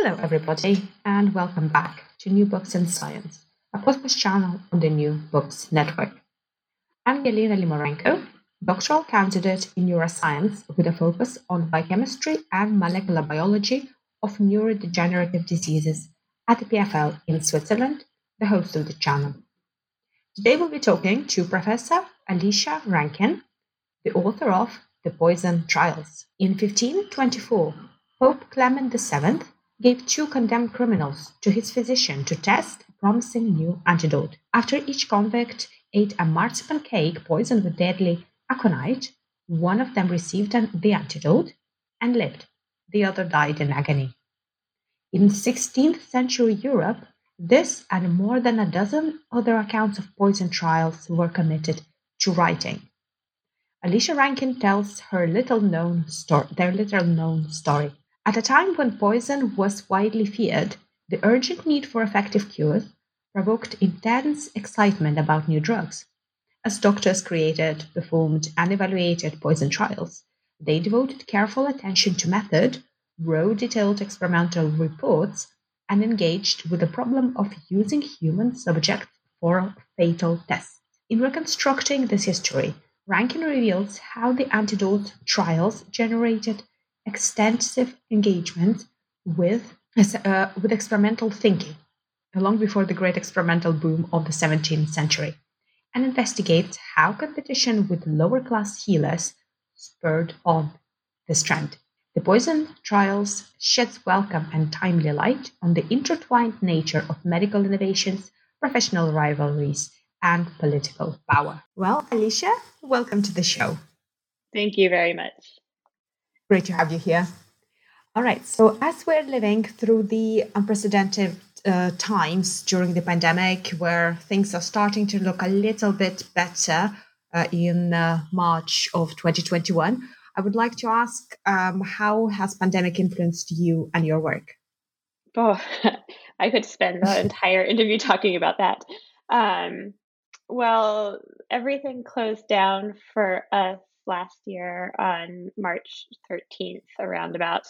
Hello, everybody, and welcome back to New Books in Science, a podcast channel on the New Books Network. I'm Galina Limorenko, doctoral candidate in neuroscience with a focus on biochemistry and molecular biology of neurodegenerative diseases at the EPFL in Switzerland, the host of the channel. Today we'll be talking to Professor Alisha Rankin, the author of The Poison Trials. In 1524, Pope Clement VII gave two condemned criminals to his physician to test a promising new antidote. After each convict ate a marzipan cake poisoned with deadly aconite, one of them received an, the antidote and lived. The other died in agony. In 16th century Europe, this and more than a dozen other accounts of poison trials were committed to writing. Alisha Rankin tells her little known story, their little known story. At a time when poison was widely feared, the urgent need for effective cures provoked intense excitement about new drugs. As doctors created, performed, and evaluated poison trials, they devoted careful attention to method, wrote detailed experimental reports, and engaged with the problem of using human subjects for fatal tests. In reconstructing this history, Rankin reveals how the antidote trials generated extensive engagement with, uh, with experimental thinking, long before the great experimental boom of the 17th century, and investigates how competition with lower class healers spurred on this trend. The poison trials sheds welcome and timely light on the intertwined nature of medical innovations, professional rivalries, and political power. Well, Alisha, welcome to the show. Thank you very much. Great to have you here. All right. So, as we're living through the unprecedented uh, times during the pandemic, where things are starting to look a little bit better uh, in uh, March of 2021, I would like to ask um, how has pandemic influenced you and your work? Oh, I could spend the entire interview talking about that. Um, well, everything closed down for us last year on March 13th, around about.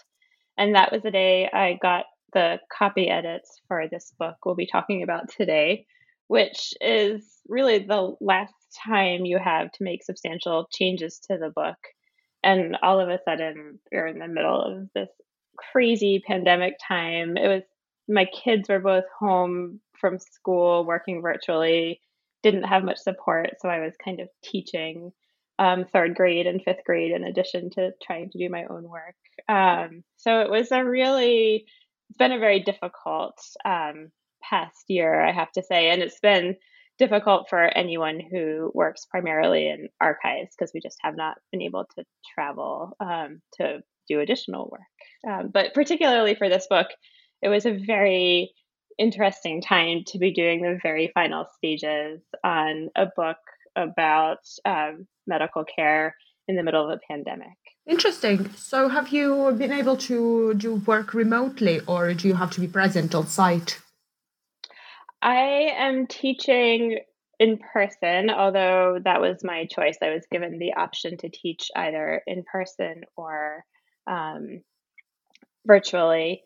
And that was the day I got the copy edits for this book we'll be talking about today, which is really the last time you have to make substantial changes to the book. And all of a sudden, we're in the middle of this crazy pandemic time. It was my kids were both home from school, working virtually, didn't have much support. So I was kind of teaching um, third grade and fifth grade in addition to trying to do my own work. Um, so it was a really, it's been a very difficult um, past year, I have to say. And it's been difficult for anyone who works primarily in archives because we just have not been able to travel um, to do additional work. Um, but particularly for this book, it was a very interesting time to be doing the very final stages on a book about um, medical care in the middle of a pandemic. Interesting. So, have you been able to do work remotely or do you have to be present on site? I am teaching in person, although that was my choice. I was given the option to teach either in person or um, virtually.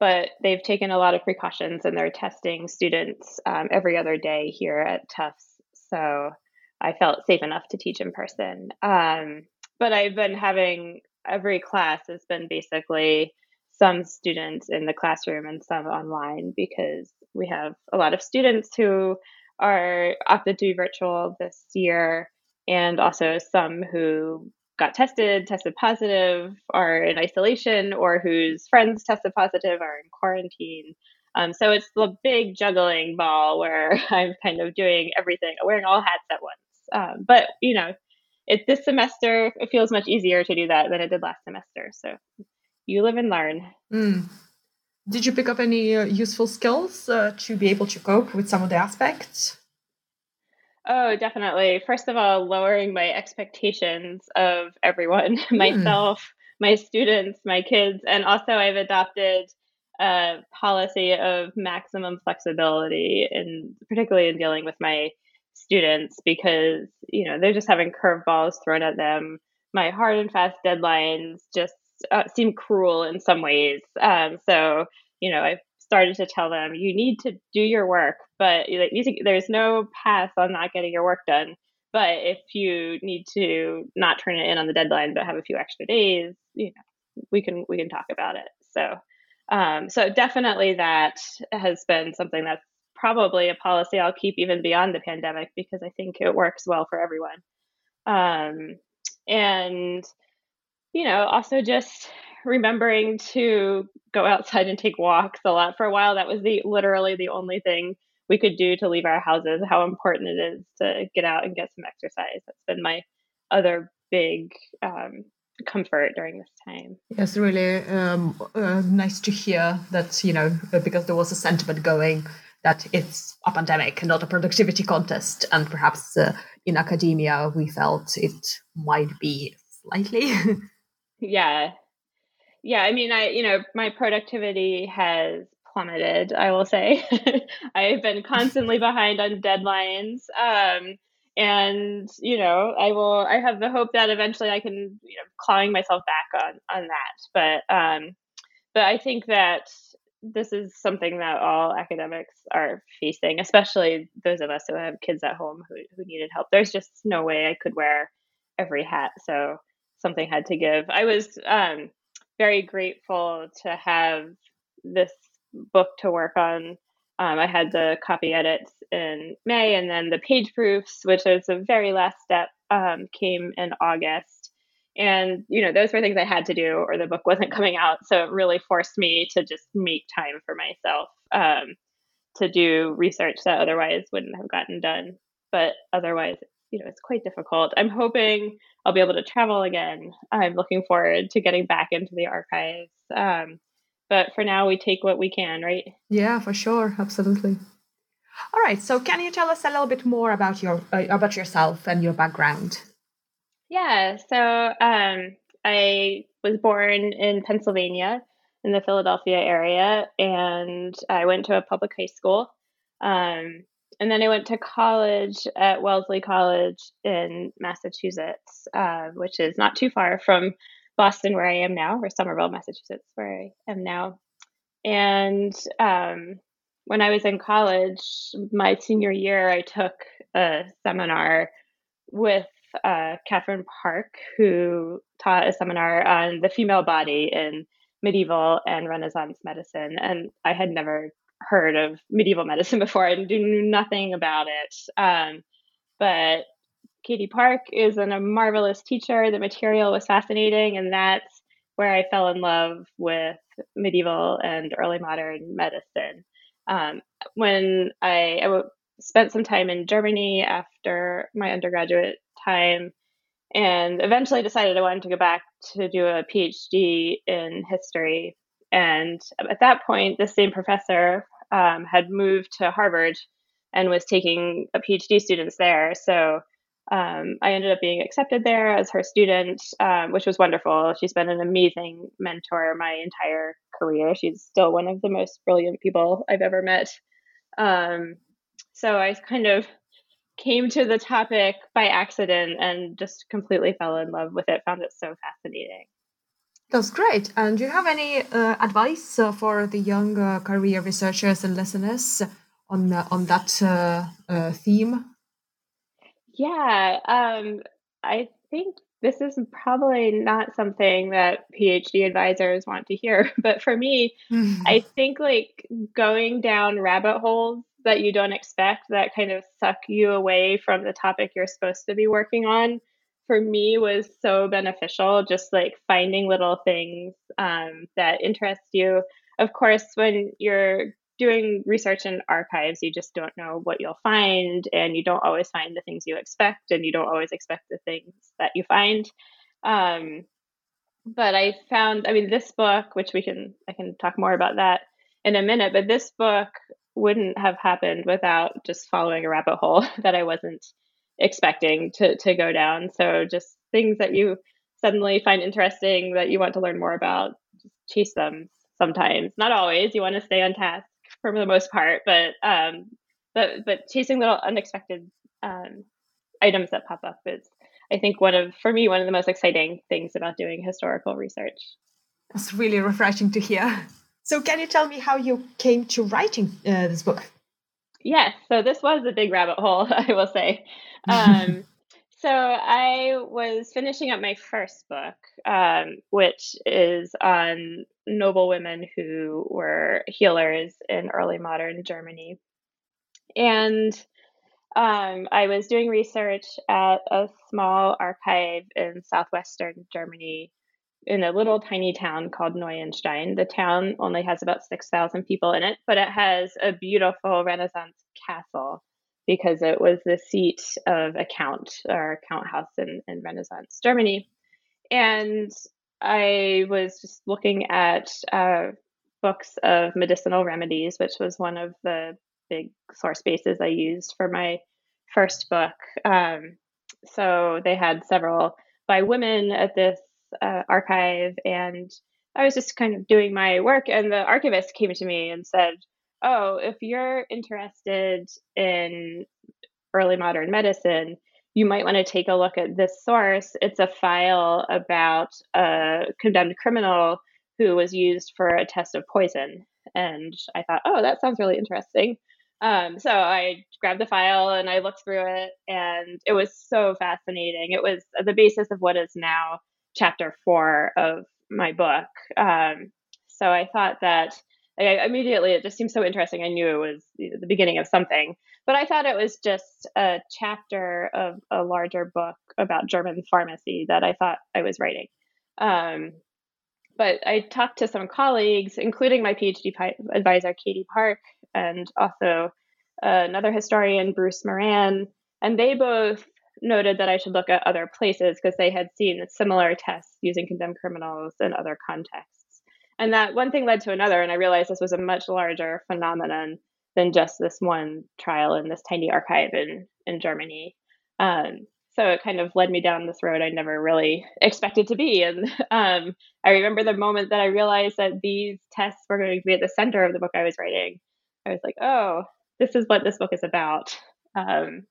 But they've taken a lot of precautions and they're testing students um, every other day here at Tufts. So I felt safe enough to teach in person. Um, but I've been having every class has been basically some students in the classroom and some online because we have a lot of students who are opted to be virtual this year and also some who got tested, tested positive, are in isolation, or whose friends tested positive are in quarantine. Um, so it's the big juggling ball where I'm kind of doing everything, wearing all hats at once. Um, but you know, it this semester it feels much easier to do that than it did last semester. So you live and learn. Mm. Did you pick up any uh, useful skills uh, to be able to cope with some of the aspects? Oh, definitely. First of all, lowering my expectations of everyone, mm. myself, my students, my kids, and also I've adopted a policy of maximum flexibility, and particularly in dealing with my students because you know they're just having curveballs thrown at them. My hard and fast deadlines just uh, seem cruel in some ways. Um, so you know, I've started to tell them you need to do your work, but there's no pass on not getting your work done. But if you need to not turn it in on the deadline, but have a few extra days, you know, we can we can talk about it. So, um, so definitely that has been something that's probably a policy I'll keep even beyond the pandemic because I think it works well for everyone. Um, and you know, also just remembering to go outside and take walks a lot. For a while, that was the literally the only thing we could do to leave our houses. How important it is to get out and get some exercise. That's been my other big um, comfort during this time. It's really um, uh, nice to hear that you know because there was a sentiment going that it's a pandemic, not a productivity contest, and perhaps uh, in academia we felt it might be slightly. yeah, yeah, I mean, I, you know, my productivity has plummeted, I will say. I've been constantly behind on deadlines. Um, and, you know, I will, I have the hope that eventually I can, you know, clawing myself back on, on that. But, um, but I think that this is something that all academics are facing, especially those of us who have kids at home who, who needed help. There's just no way I could wear every hat. So something had to give. I was, um, very grateful to have this book to work on. Um, I had the copy edits in May, and then the page proofs, which was the very last step, um, came in August. And you know, those were things I had to do, or the book wasn't coming out. So it really forced me to just make time for myself um, to do research that otherwise wouldn't have gotten done. But otherwise, you know, it's quite difficult. I'm hoping I'll be able to travel again. I'm looking forward to getting back into the archives. Um, but for now, we take what we can, right? Yeah, for sure, absolutely. All right. So, can you tell us a little bit more about your uh, about yourself and your background? Yeah. So, um, I was born in Pennsylvania, in the Philadelphia area, and I went to a public high school. Um, and then I went to college at Wellesley College in Massachusetts, uh, which is not too far from Boston, where I am now, or Somerville, Massachusetts, where I am now. And um, when I was in college, my senior year, I took a seminar with uh, Katharine Park, who taught a seminar on the female body in medieval and Renaissance medicine. And I had never heard of medieval medicine before. I knew nothing about it. Um, but Katie Park is an, a marvelous teacher. The material was fascinating, and that's where I fell in love with medieval and early modern medicine. Um, when I, I w- spent some time in Germany after my undergraduate time, and eventually decided I wanted to go back to do a PhD in history. And at that point, the same professor um, had moved to Harvard and was taking a PhD students there. So um, I ended up being accepted there as her student, um, which was wonderful. She's been an amazing mentor my entire career. She's still one of the most brilliant people I've ever met. Um, so I kind of came to the topic by accident and just completely fell in love with it, found it so fascinating. That's great. And do you have any uh, advice uh, for the young uh, career researchers and listeners on uh, on that uh, uh, theme? Yeah, um, I think this is probably not something that PhD advisors want to hear, but for me, I think like going down rabbit holes that you don't expect that kind of suck you away from the topic you're supposed to be working on for me was so beneficial just like finding little things um, that interest you. Of course when you're doing research in archives you just don't know what you'll find and you don't always find the things you expect and you don't always expect the things that you find. Um, but I found, I mean, this book, which we can, I can talk more about that in a minute, but this book wouldn't have happened without just following a rabbit hole that I wasn't expecting to, to go down. So just things that you suddenly find interesting that you want to learn more about, just chase them sometimes. Not always. You want to stay on task for the most part, but um, but but chasing little unexpected um, items that pop up is I think one of for me one of the most exciting things about doing historical research. That's really refreshing to hear. So, can you tell me how you came to writing uh, this book? Yes, so this was a big rabbit hole, I will say. Um, so, I was finishing up my first book, um, which is on noble women who were healers in early modern Germany. And um, I was doing research at a small archive in southwestern Germany in a little tiny town called Neuenstein. The town only has about 6,000 people in it, but it has a beautiful Renaissance castle because it was the seat of a count or count house in, in Renaissance Germany. And I was just looking at uh, books of medicinal remedies, which was one of the big source bases I used for my first book. Um, so they had several by women at this uh, archive, and I was just kind of doing my work, and the archivist came to me and said, "Oh, if you're interested in early modern medicine." You might want to take a look at this source. It's a file about a condemned criminal who was used for a test of poison. And I thought, oh, that sounds really interesting. Um, so I grabbed the file and I looked through it, and it was so fascinating. It was the basis of what is now chapter four of my book. Um, so I thought that I, immediately it just seemed so interesting. I knew it was the beginning of something, but I thought it was just a chapter of a larger book about German pharmacy that I thought I was writing. Um, but I talked to some colleagues, including my PhD advisor, Katie Park, and also uh, another historian, Bruce Moran, and they both noted that I should look at other places because they had seen similar tests using condemned criminals in other contexts. And that one thing led to another, and I realized this was a much larger phenomenon than just this one trial in this tiny archive in, in Germany. Um, so it kind of led me down this road I never really expected to be. And um, I remember the moment that I realized that these tests were going to be at the center of the book I was writing. I was like, oh, this is what this book is about. Um,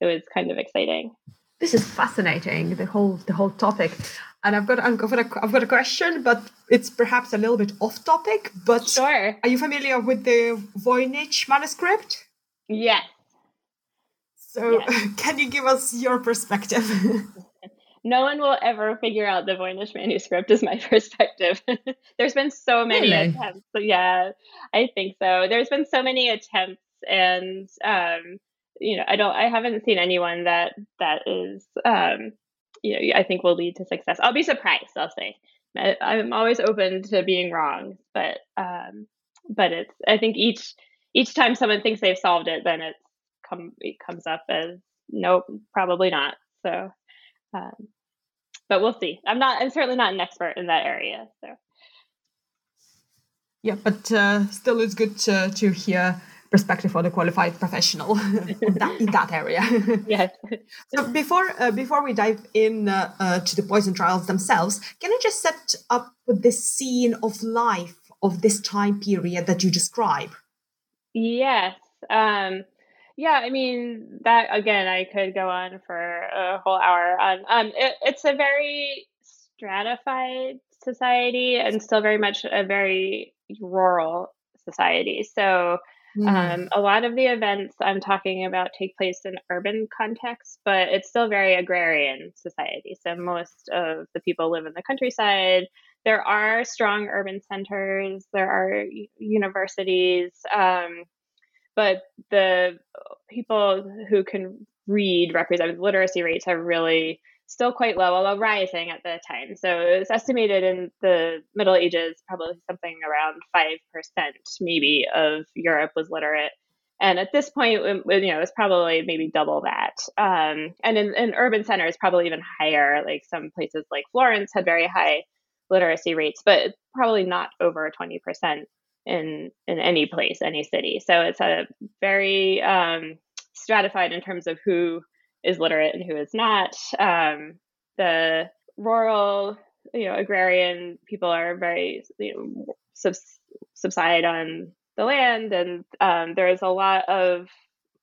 it was kind of exciting. This is fascinating. The whole the whole topic, and I've got I've got a, I've got a question, but it's perhaps a little bit off topic. But sure, are you familiar with the Voynich manuscript? Yes. So, yes. can you give us your perspective? no one will ever figure out the Voynich manuscript is my perspective. There's been so many really? attempts. Yeah, I think so. There's been so many attempts and um, you know, I don't I haven't seen anyone that that is um, you know, I think will lead to success. I'll be surprised, I'll say. I, am always open to being wrong, but um, but it's I think each each time someone thinks they've solved it, then it's come it comes up as nope, probably not. So um, but we'll see. I'm not. I'm certainly not an expert in that area. So. Yeah, but uh, still, it's good to to hear perspective for the qualified professional in, that, in that area. yes. so before uh, before we dive in uh, uh, to the poison trials themselves, can you just set up the scene of life of this time period that you describe? Yes. Um, yeah, I mean that again. I could go on for a whole hour on. Um, it, it's a very stratified society and still very much a very rural society. So mm. um, a lot of the events I'm talking about take place in urban contexts, but it's still very agrarian society. So most of the people live in the countryside. There are strong urban centers. There are universities. Um, but the people who can read represented literacy rates have really still quite low, although rising at the time. So it was estimated in the Middle Ages, probably something around 5% maybe of Europe was literate. And at this point, you know, it's probably maybe double that. Um, and in, in urban centers, probably even higher. Like some places like Florence had very high literacy rates, but probably not over 20% in in any place, any city. So it's a very um, stratified in terms of who is literate and who is not. Um, the rural, you know, agrarian people are very you know, subs- subside on the land, and um, there is a lot of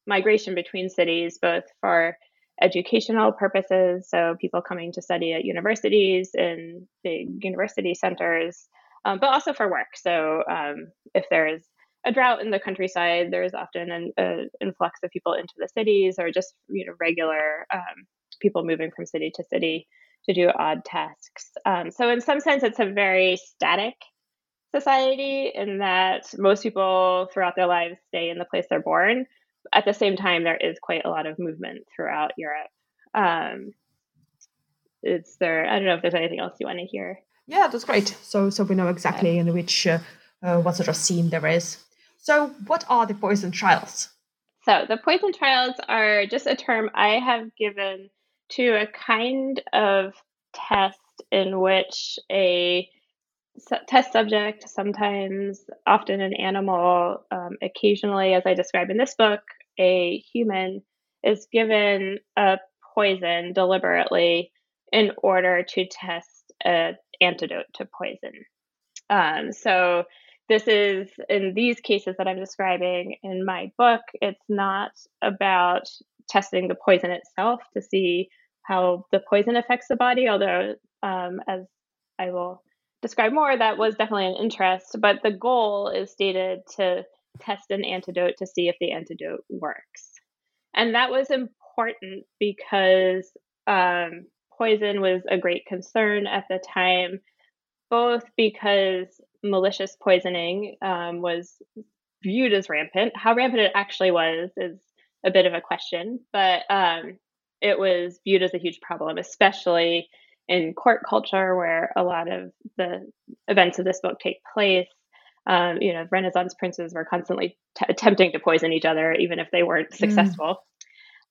migration between cities, both for educational purposes, so people coming to study at universities and big university centers, um, but also for work. So um, if there's a drought in the countryside, there's often an influx of people into the cities, or just you know regular um, people moving from city to city to do odd tasks. Um, so in some sense, it's a very static society in that most people throughout their lives stay in the place they're born. At the same time, there is quite a lot of movement throughout Europe. Um, it's there. I don't know if there's anything else you want to hear. Yeah, that's great. So, so we know exactly in which uh, uh, what sort of scene there is. So, what are the poison trials? So, the poison trials are just a term I have given to a kind of test in which a test subject, sometimes, often an animal, um, occasionally, as I describe in this book, a human, is given a poison deliberately in order to test an antidote to poison. Um, so, this is in these cases that I'm describing in my book, it's not about testing the poison itself to see how the poison affects the body, although, um, as I will describe more, that was definitely an interest. But the goal is stated to test an antidote to see if the antidote works. And that was important because um, poison was a great concern at the time, both because malicious poisoning um, was viewed as rampant. How rampant it actually was is a bit of a question, but um, it was viewed as a huge problem, especially in court culture where a lot of the events of this book take place. Um, you know, Renaissance princes were constantly t- attempting to poison each other, even if they weren't mm. successful. Mm.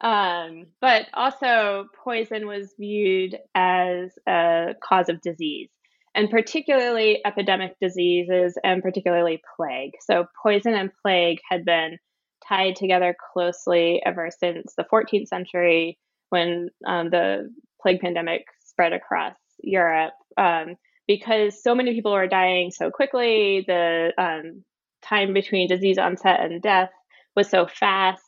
Um, but also, poison was viewed as a cause of disease, and particularly epidemic diseases, and particularly plague. So, poison and plague had been tied together closely ever since the 14th century when um, the plague pandemic spread across Europe um, because so many people were dying so quickly. The um, time between disease onset and death was so fast.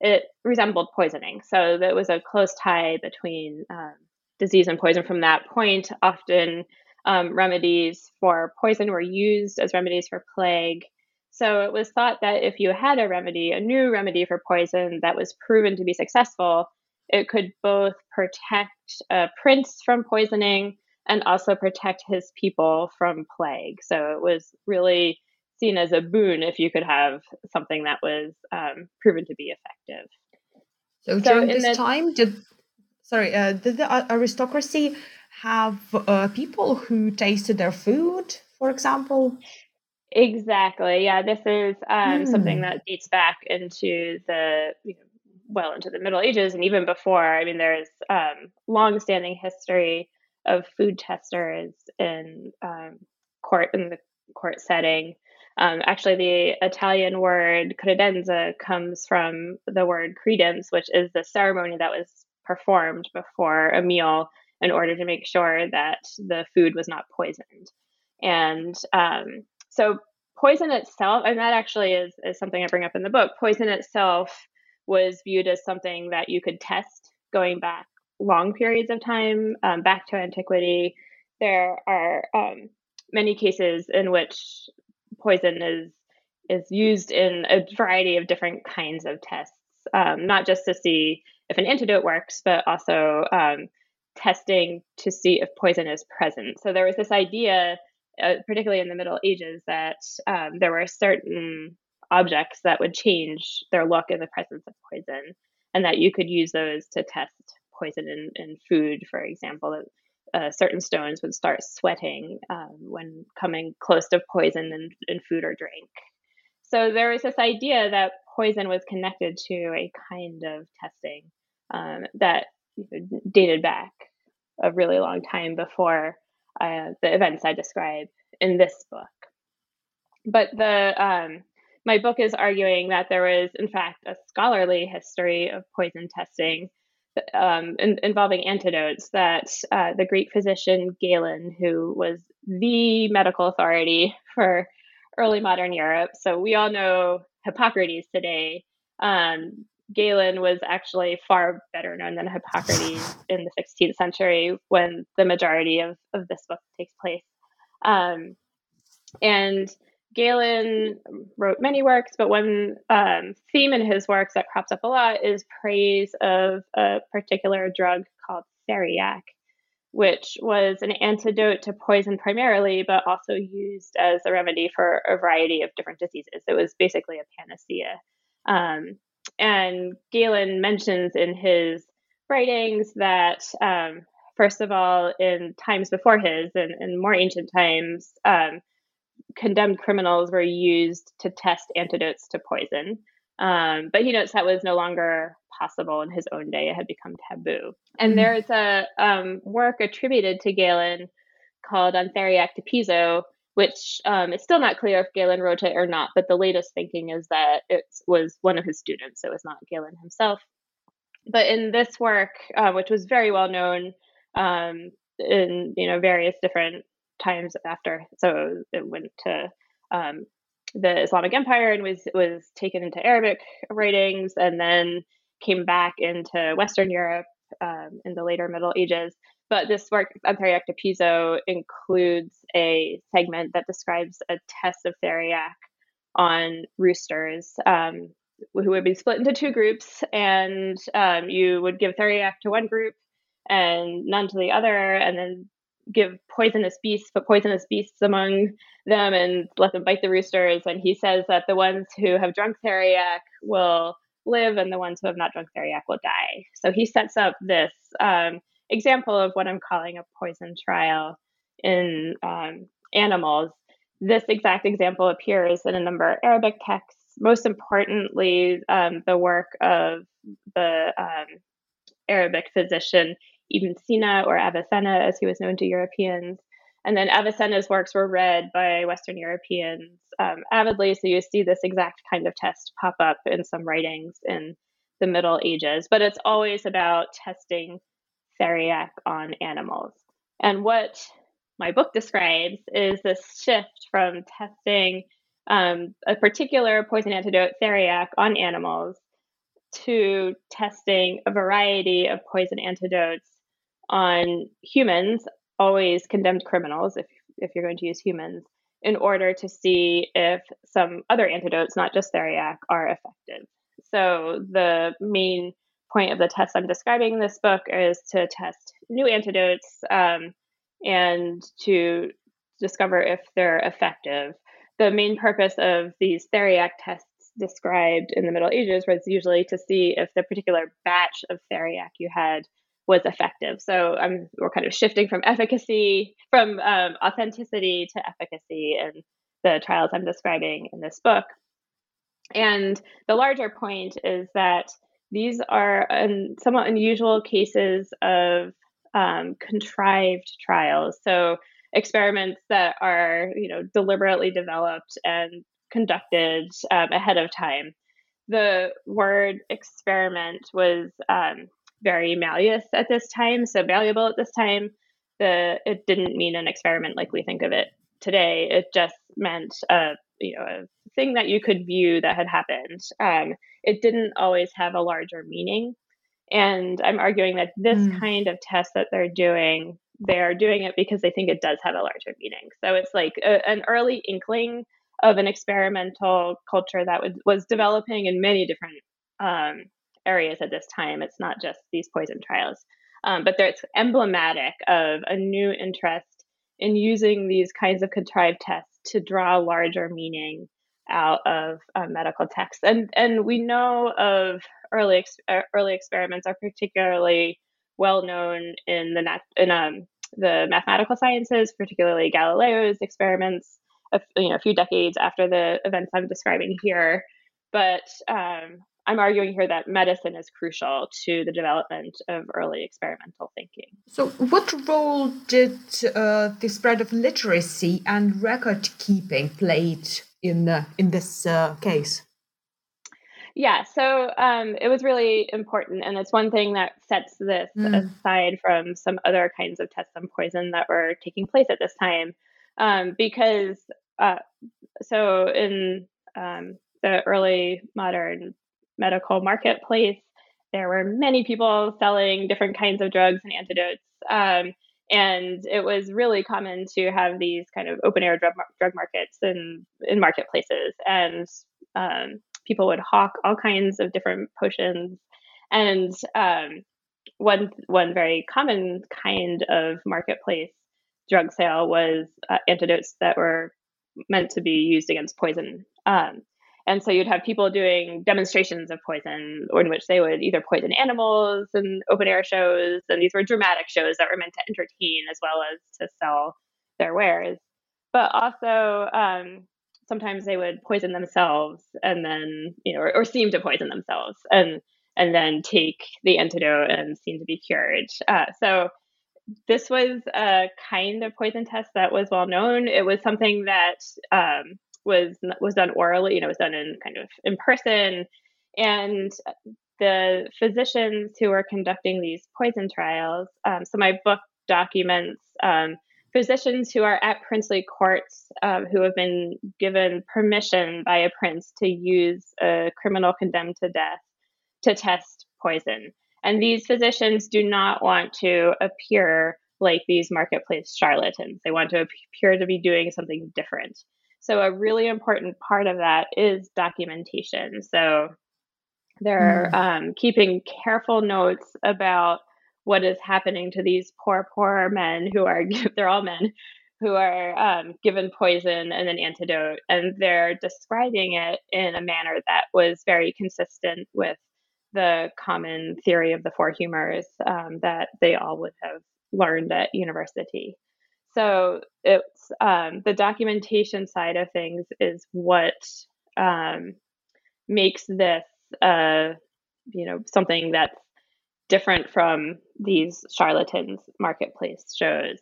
It resembled poisoning. So there was a close tie between um, disease and poison from that point. Often um, remedies for poison were used as remedies for plague. So it was thought that if you had a remedy, a new remedy for poison that was proven to be successful, it could both protect a prince from poisoning and also protect his people from plague. So it was really seen as a boon if you could have something that was um, proven to be effective. So, so during this the, time, did sorry, uh, did the aristocracy have uh, people who tasted their food, for example? Exactly. Yeah, this is um, mm. something hmm. that dates back into the you know, well into the Middle Ages and even before. I mean, there's um, long-standing history of food testers in um, court in the court setting. Um, actually, the Italian word credenza comes from the word credence, which is the ceremony that was performed before a meal in order to make sure that the food was not poisoned. And um, so, poison itself, and that actually is, is something I bring up in the book, poison itself was viewed as something that you could test going back long periods of time, um, back to antiquity. There are um, many cases in which poison is is used in a variety of different kinds of tests, um, not just to see if an antidote works, but also um, testing to see if poison is present. So there was this idea, uh, particularly in the Middle Ages, that um, there were certain objects that would change their look in the presence of poison, and that you could use those to test poison in, in food, for example. That uh, certain stones would start sweating um, when coming close to poison in, in food or drink. So there was this idea that poison was connected to a kind of testing um, that dated back a really long time before uh, the events I describe in this book. But the um, my book is arguing that there was, in fact, a scholarly history of poison testing um, in, involving antidotes that uh, the Greek physician Galen, who was the medical authority for early modern Europe, so we all know Hippocrates today. Um, Galen was actually far better known than Hippocrates in the 16th century when the majority of, of this book takes place. Um, and Galen wrote many works, but one um, theme in his works that crops up a lot is praise of a particular drug called theriac, which was an antidote to poison primarily, but also used as a remedy for a variety of different diseases. It was basically a panacea. Um, and Galen mentions in his writings that, um, first of all, in times before his and in more ancient times, um, condemned criminals were used to test antidotes to poison. Um, but he notes that was no longer possible in his own day. It had become taboo. And mm there's a um, work attributed to Galen called On Theriac de Piso, which um, it's still not clear if Galen wrote it or not, but the latest thinking is that it was one of his students. so It was not Galen himself. But in this work, uh, which was very well known um, in you know various different times after, so it went to um, the Islamic Empire and was was taken into Arabic writings, and then came back into Western Europe um, in the later Middle Ages. But this work, Theriac de Piso, includes a segment that describes a test of theriac on roosters um, who would be split into two groups, and um, you would give theriac to one group and none to the other, and then give poisonous beasts, put poisonous beasts among them, and let them bite the roosters. And he says that the ones who have drunk theriac will live, and the ones who have not drunk theriac will die. So he sets up this um, example of what I'm calling a poison trial in um, animals. This exact example appears in a number of Arabic texts, most importantly, um, the work of the um, Arabic physician Ibn Sina or Avicenna, as he was known to Europeans. And then Avicenna's works were read by Western Europeans um, avidly. So you see this exact kind of test pop up in some writings in the Middle Ages. But it's always about testing theriac on animals. And what my book describes is this shift from testing um, a particular poison antidote, theriac, on animals to testing a variety of poison antidotes on humans, always condemned criminals, if, if you're going to use humans, in order to see if some other antidotes, not just theriac, are effective. So the main point of the test I'm describing in this book is to test new antidotes um, and to discover if they're effective. The main purpose of these theriac tests described in the Middle Ages was usually to see if the particular batch of theriac you had was effective. So um, we're kind of shifting from efficacy, from um, authenticity to efficacy in the trials I'm describing in this book. And the larger point is that these are um, somewhat unusual cases of um, contrived trials. So experiments that are, you know, deliberately developed and conducted um, ahead of time. The word experiment was um, very malleus at this time, so valuable at this time. The it didn't mean an experiment like we think of it today. It just meant a you know a thing that you could view that had happened. Um, it didn't always have a larger meaning. And I'm arguing that this mm. kind of test that they're doing, they're doing it because they think it does have a larger meaning. So it's like a, an early inkling of an experimental culture that was, was developing in many different um, areas at this time. It's not just these poison trials, um, but it's emblematic of a new interest in using these kinds of contrived tests to draw larger meaning out of uh, medical texts. And and we know of early ex- uh, early experiments are particularly well known in the nat- in um, the mathematical sciences, particularly Galileo's experiments. A, you know, a few decades after the events I'm describing here, but um, I'm arguing here that medicine is crucial to the development of early experimental thinking. So, what role did uh, the spread of literacy and record keeping played in uh, in this uh, case? Yeah, so um, it was really important, and it's one thing that sets this mm. aside from some other kinds of tests on poison that were taking place at this time, um, because uh, so in um, the early modern medical marketplace. There were many people selling different kinds of drugs and antidotes. Um, and it was really common to have these kind of open air drug, drug markets in, in marketplaces. And um, people would hawk all kinds of different potions. And um, one, one very common kind of marketplace drug sale was uh, antidotes that were meant to be used against poison. Um, and so you'd have people doing demonstrations of poison, in which they would either poison animals and open air shows. And these were dramatic shows that were meant to entertain as well as to sell their wares. But also, um, sometimes they would poison themselves and then, you know, or, or, seem to poison themselves and and then take the antidote and seem to be cured. Uh, so this was a kind of poison test that was well known. It was something that um, was was done orally. You know, was done in kind of in person, and the physicians who were conducting these poison trials. Um, so my book documents um, physicians who are at princely courts um, who have been given permission by a prince to use a criminal condemned to death to test poison. And these physicians do not want to appear like these marketplace charlatans. They want to appear to be doing something different. So, a really important part of that is documentation. So, they're mm. um, keeping careful notes about what is happening to these poor, poor men who are, they're all men, who are um, given poison and an antidote. And they're describing it in a manner that was very consistent with the common theory of the four humors um, that they all would have learned at university. So it's um, the documentation side of things is what um, makes this, uh, you know, something that's different from these charlatans marketplace shows.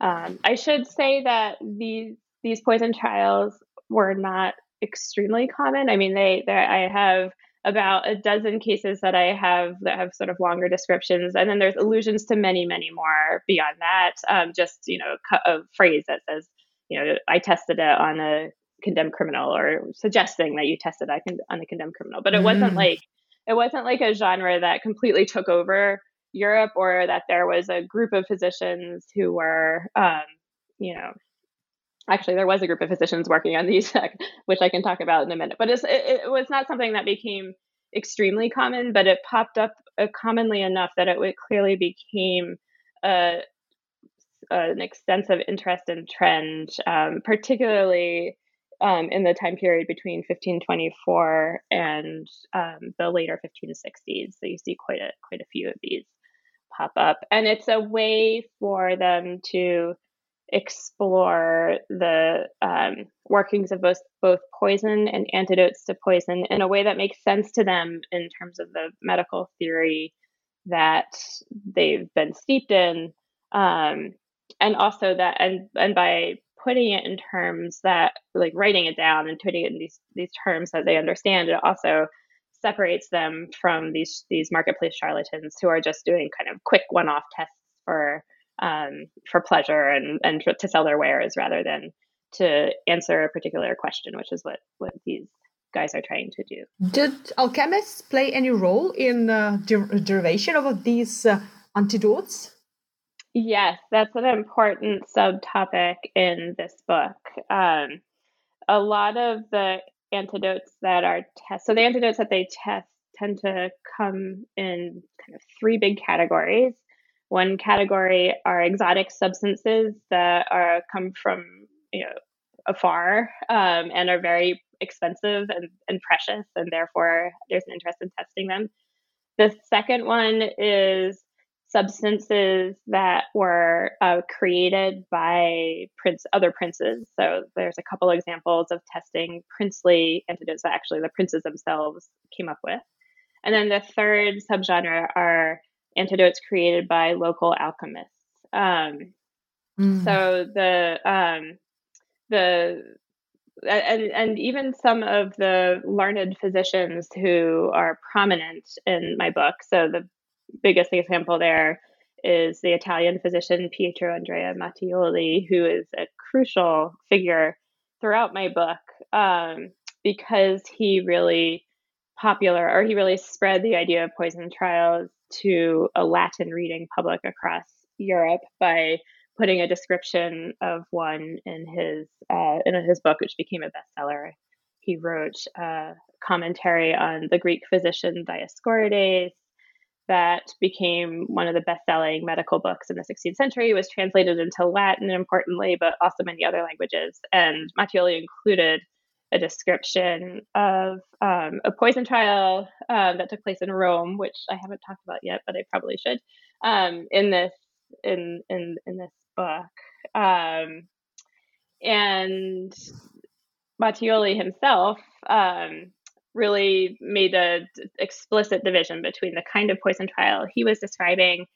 Um, I should say that these these poison trials were not extremely common. I mean, they, I have about a dozen cases that I have that have sort of longer descriptions, and then there's allusions to many, many more beyond that. Um, just you know, a phrase that says, you know, I tested it on a condemned criminal, or suggesting that you tested it on a condemned criminal. But it mm. wasn't like it wasn't like a genre that completely took over Europe, or that there was a group of physicians who were, um, you know, actually there was a group of physicians working on these which i can talk about in a minute but it, it, was not something that became extremely common but it popped up uh, commonly enough that it clearly became a, an extensive interest and trend um, particularly um, in the time period between 1524 and um, the later 1560s so you see quite a quite a few of these pop up. And it's a way for them to explore the um, workings of both both poison and antidotes to poison in a way that makes sense to them in terms of the medical theory that they've been steeped in, um, and also that and and by putting it in terms that like writing it down and putting it in these these terms that they understand, it also separates them from these these marketplace charlatans who are just doing kind of quick one-off tests for um, for pleasure and, and to sell their wares rather than to answer a particular question, which is what, what these guys are trying to do. Did alchemists play any role in uh, der- derivation of these uh, antidotes? Yes, that's an important subtopic in this book. Um, a lot of the antidotes that are tested, so the antidotes that they test tend to come in kind of three big categories. One category are exotic substances that are come from you know afar um, and are very expensive and, and precious, and therefore there's an interest in testing them. The second one is substances that were uh, created by prince other princes. So there's a couple examples of testing princely antidotes that actually the princes themselves came up with. And then the third subgenre are antidotes created by local alchemists. Um, mm. So the um, the and and even some of the learned physicians who are prominent in my book. So the biggest example there is the Italian physician Pietro Andrea Mattioli, who is a crucial figure throughout my book um, because he really popular or he really spread the idea of poison trials to a Latin reading public across Europe by putting a description of one in his uh, in his book, which became a bestseller. He wrote a commentary on the Greek physician Dioscorides that became one of the best-selling medical books in the 16th century. It was translated into Latin, importantly, but also many other languages. And Mattioli included a description of um, a poison trial um, that took place in Rome, which I haven't talked about yet, but I probably should. Um, in this in in in this book, um, and Mattioli himself um, really made a explicit division between the kind of poison trial he was describing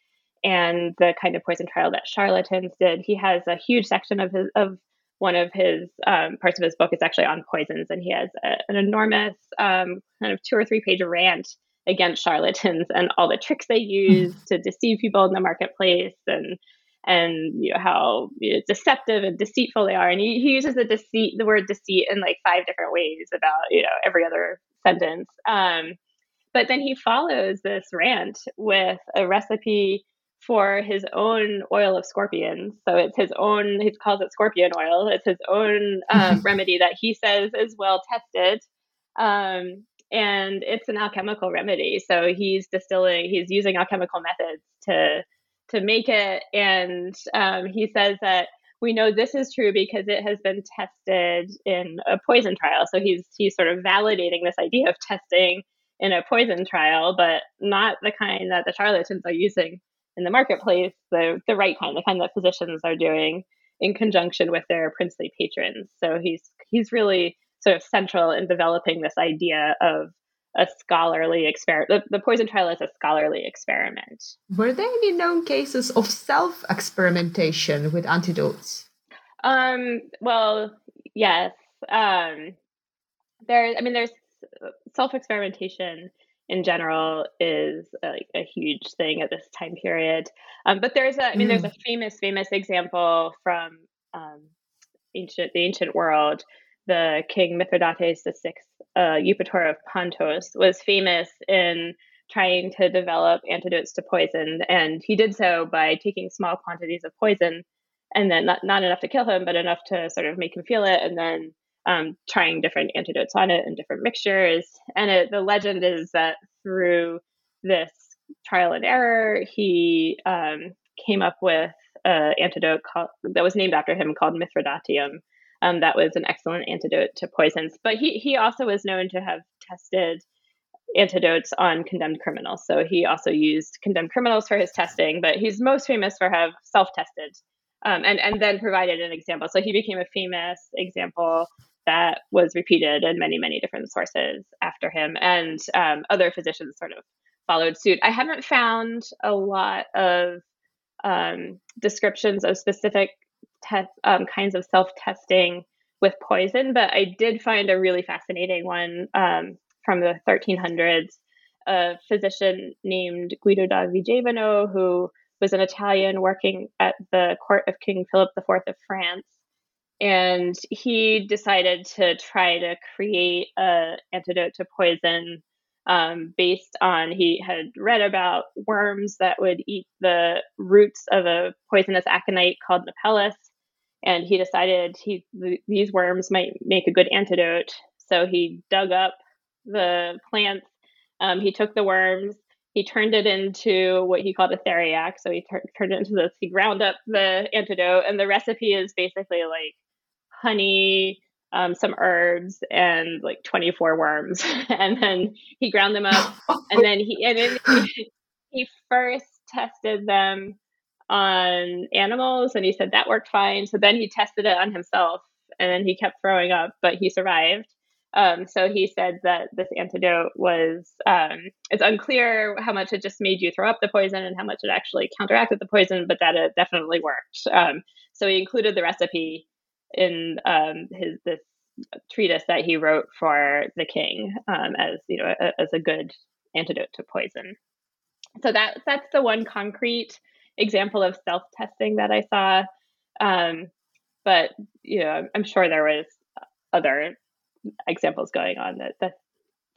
and the kind of poison trial that charlatans did. He has a huge section of his of one of his um, parts of his book is actually on poisons, and he has a, an enormous um, kind of two or three page rant against charlatans and all the tricks they use to deceive people in the marketplace and and you know how you know, deceptive and deceitful they are. And he, he uses the deceit the word deceit in like five different ways about you know every other sentence. Um, but then he follows this rant with a recipe for his own oil of scorpions. So it's his own, he calls it scorpion oil. It's his own um, remedy that he says is well tested. Um, and it's an alchemical remedy. So he's distilling, he's using alchemical methods to to make it. And um, he says that we know this is true because it has been tested in a poison trial. So he's he's sort of validating this idea of testing in a poison trial, but not the kind that the charlatans are using in the marketplace the the right kind, the kind that physicians are doing in conjunction with their princely patrons. So he's he's really sort of central in developing this idea of a scholarly experiment. The, the poison trial is a scholarly experiment. Were there any known cases of self experimentation with antidotes? Um, well, yes. Um, there, I mean, there's self experimentation in general is a, a, huge thing at this time period. Um, but there's a, I mean, mm. there's a famous, famous example from um, ancient the ancient world. The king Mithridates the sixth, uh, Eupator of Pontus, was famous in trying to develop antidotes to poison, and he did so by taking small quantities of poison, and then not not enough to kill him, but enough to sort of make him feel it, and then um, trying different antidotes on it and different mixtures. And it, the legend is that through this trial and error, he um, came up with an antidote called, that was named after him called Mithridatium. Um, that was an excellent antidote to poisons. But he, he also was known to have tested antidotes on condemned criminals. So he also used condemned criminals for his testing, but he's most famous for have self-tested um, and and then provided an example. So he became a famous example that was repeated in many, many different sources after him, and um, other physicians sort of followed suit. I haven't found a lot of um, descriptions of specific test, um, kinds of self testing with poison, but I did find a really fascinating one um, from the 1300s. A physician named Guido da Vigevano, who was an Italian working at the court of King Philip IV of France, and he decided to try to create an antidote to poison um, based on he had read about worms that would eat the roots of a poisonous aconite called Napellus, and he decided he these worms might make a good antidote. So he dug up the plants. Um, he took the worms. He turned it into what he called a theriac. So he tur- turned it into this. He ground up the antidote, and the recipe is basically like honey, um, some herbs, and like 24 worms. and then he ground them up. And then he, and then he, first tested them on animals and he said that worked fine. So then he tested it on himself and then he kept throwing up, but he survived. Um, so he said that this antidote was, um, it's unclear how much it just made you throw up the poison and how much it actually counteracted the poison, but that it definitely worked. Um, so he included the recipe in um, his this treatise that he wrote for the king um, as you know a, as a good antidote to poison. So that that's the one concrete example of self testing that I saw. Um, but you know, I'm sure there was other examples going on that that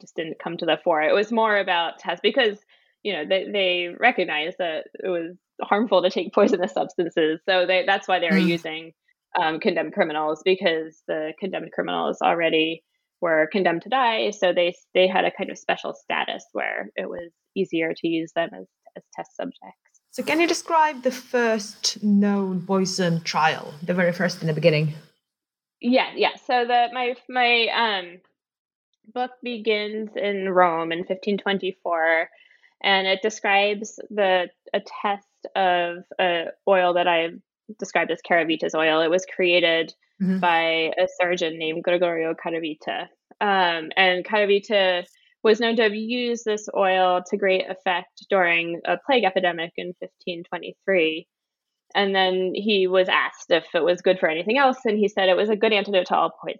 just didn't come to the fore. It was more about test because you know they they recognized that it was harmful to take poisonous substances, so they that's why they were mm. using um, condemned criminals because the condemned criminals already were condemned to die, so they they had a kind of special status where it was easier to use them as as test subjects. So, can you describe the first known poison trial, the very first in the beginning? Yeah, yeah. So the my my um book begins in Rome in 1524, and it describes the a test of a oil that I described as Caravita's oil. It was created mm-hmm. by a surgeon named Gregorio Caravita, um, and Caravita was known to have used this oil to great effect during a plague epidemic in 1523. And then he was asked if it was good for anything else, and he said it was a good antidote to all poison.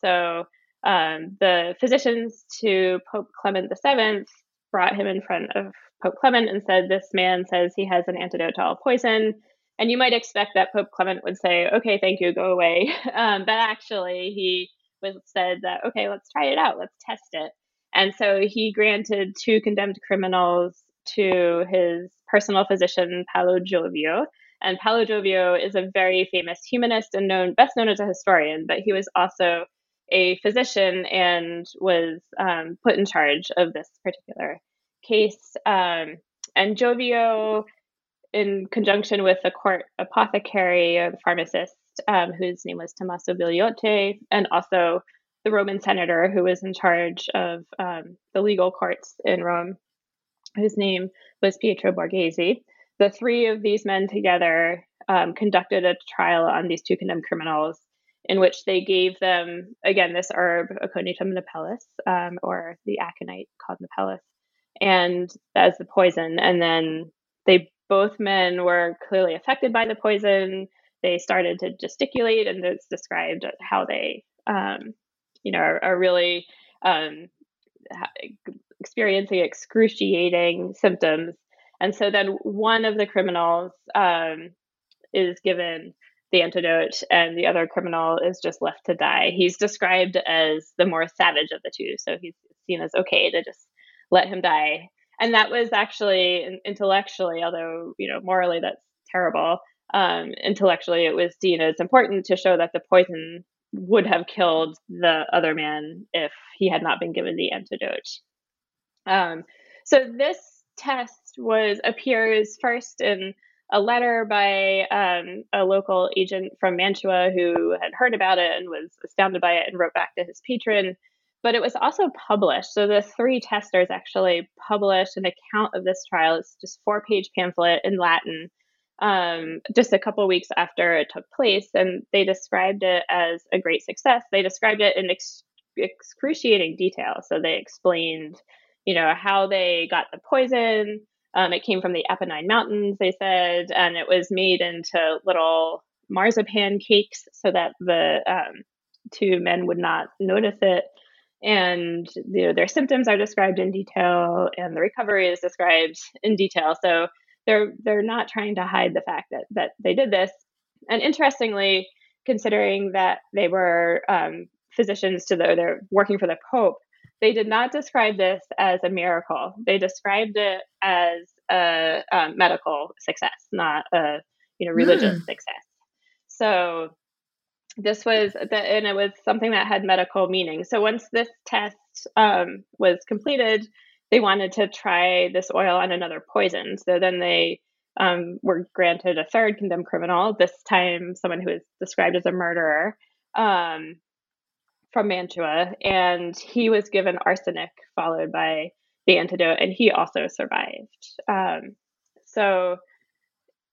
So um, the physicians to Pope Clement VII brought him in front of Pope Clement and said, This man says he has an antidote to all poison. And you might expect that Pope Clement would say, Okay, thank you, go away. Um, but actually, he was said that, Okay, let's try it out, let's test it. And so he granted two condemned criminals to his personal physician, Paolo Giovio. And Paolo Giovio is a very famous humanist and known, best known as a historian, but he was also a physician and was um, put in charge of this particular case. Um, and Giovio, in conjunction with the court apothecary, or the pharmacist, um, whose name was Tommaso Bigliotti, and also the Roman senator who was in charge of um, the legal courts in Rome, whose name was Pietro Borghese. The three of these men together um, conducted a trial on these two condemned criminals in which they gave them, again, this herb, Aconitum napellus, um, or the aconite called napellus, and as the poison. And then they both men were clearly affected by the poison. They started to gesticulate, and it's described how they um, you know, are, are really um, experiencing excruciating symptoms. And so then one of the criminals um, is given the antidote, and the other criminal is just left to die. He's described as the more savage of the two, so he's seen as okay to just let him die. And that was actually intellectually, although you know morally that's terrible. Um, intellectually, it was seen as important to show that the poison would have killed the other man if he had not been given the antidote. Um, so this test was appears first in a letter by um, a local agent from Mantua who had heard about it and was astounded by it and wrote back to his patron. But it was also published. So the three testers actually published an account of this trial. It's just four page pamphlet in Latin um, just a couple weeks after it took place, and they described it as a great success. They described it in ex- excruciating detail. So they explained, you know, how they got the poison. Um, it came from the Apennine Mountains, they said, and it was made into little marzipan cakes so that the um, two men would not notice it. And you know, their symptoms are described in detail, and the recovery is described in detail. So they're they're not trying to hide the fact that that they did this. And interestingly, considering that they were um, physicians to the they're working for the Pope, they did not describe this as a miracle. They described it as a, a medical success, not a you know religious mm. success. So this was the, and it was something that had medical meaning. So once this test um, was completed, they wanted to try this oil on another poison. So then they um, were granted a third condemned criminal, this time someone who is described as a murderer um, from Mantua. And he was given arsenic, followed by the antidote, and he also survived. Um, so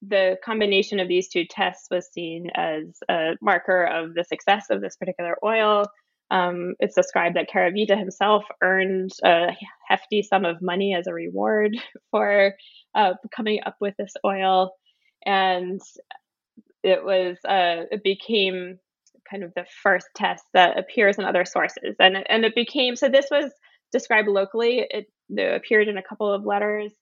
the combination of these two tests was seen as a marker of the success of this particular oil. Um, it's described that Caravita himself earned a hefty sum of money as a reward for uh, coming up with this oil, and it was uh, it became kind of the first test that appears in other sources, and and it became so. This was described locally. It, it appeared in a couple of letters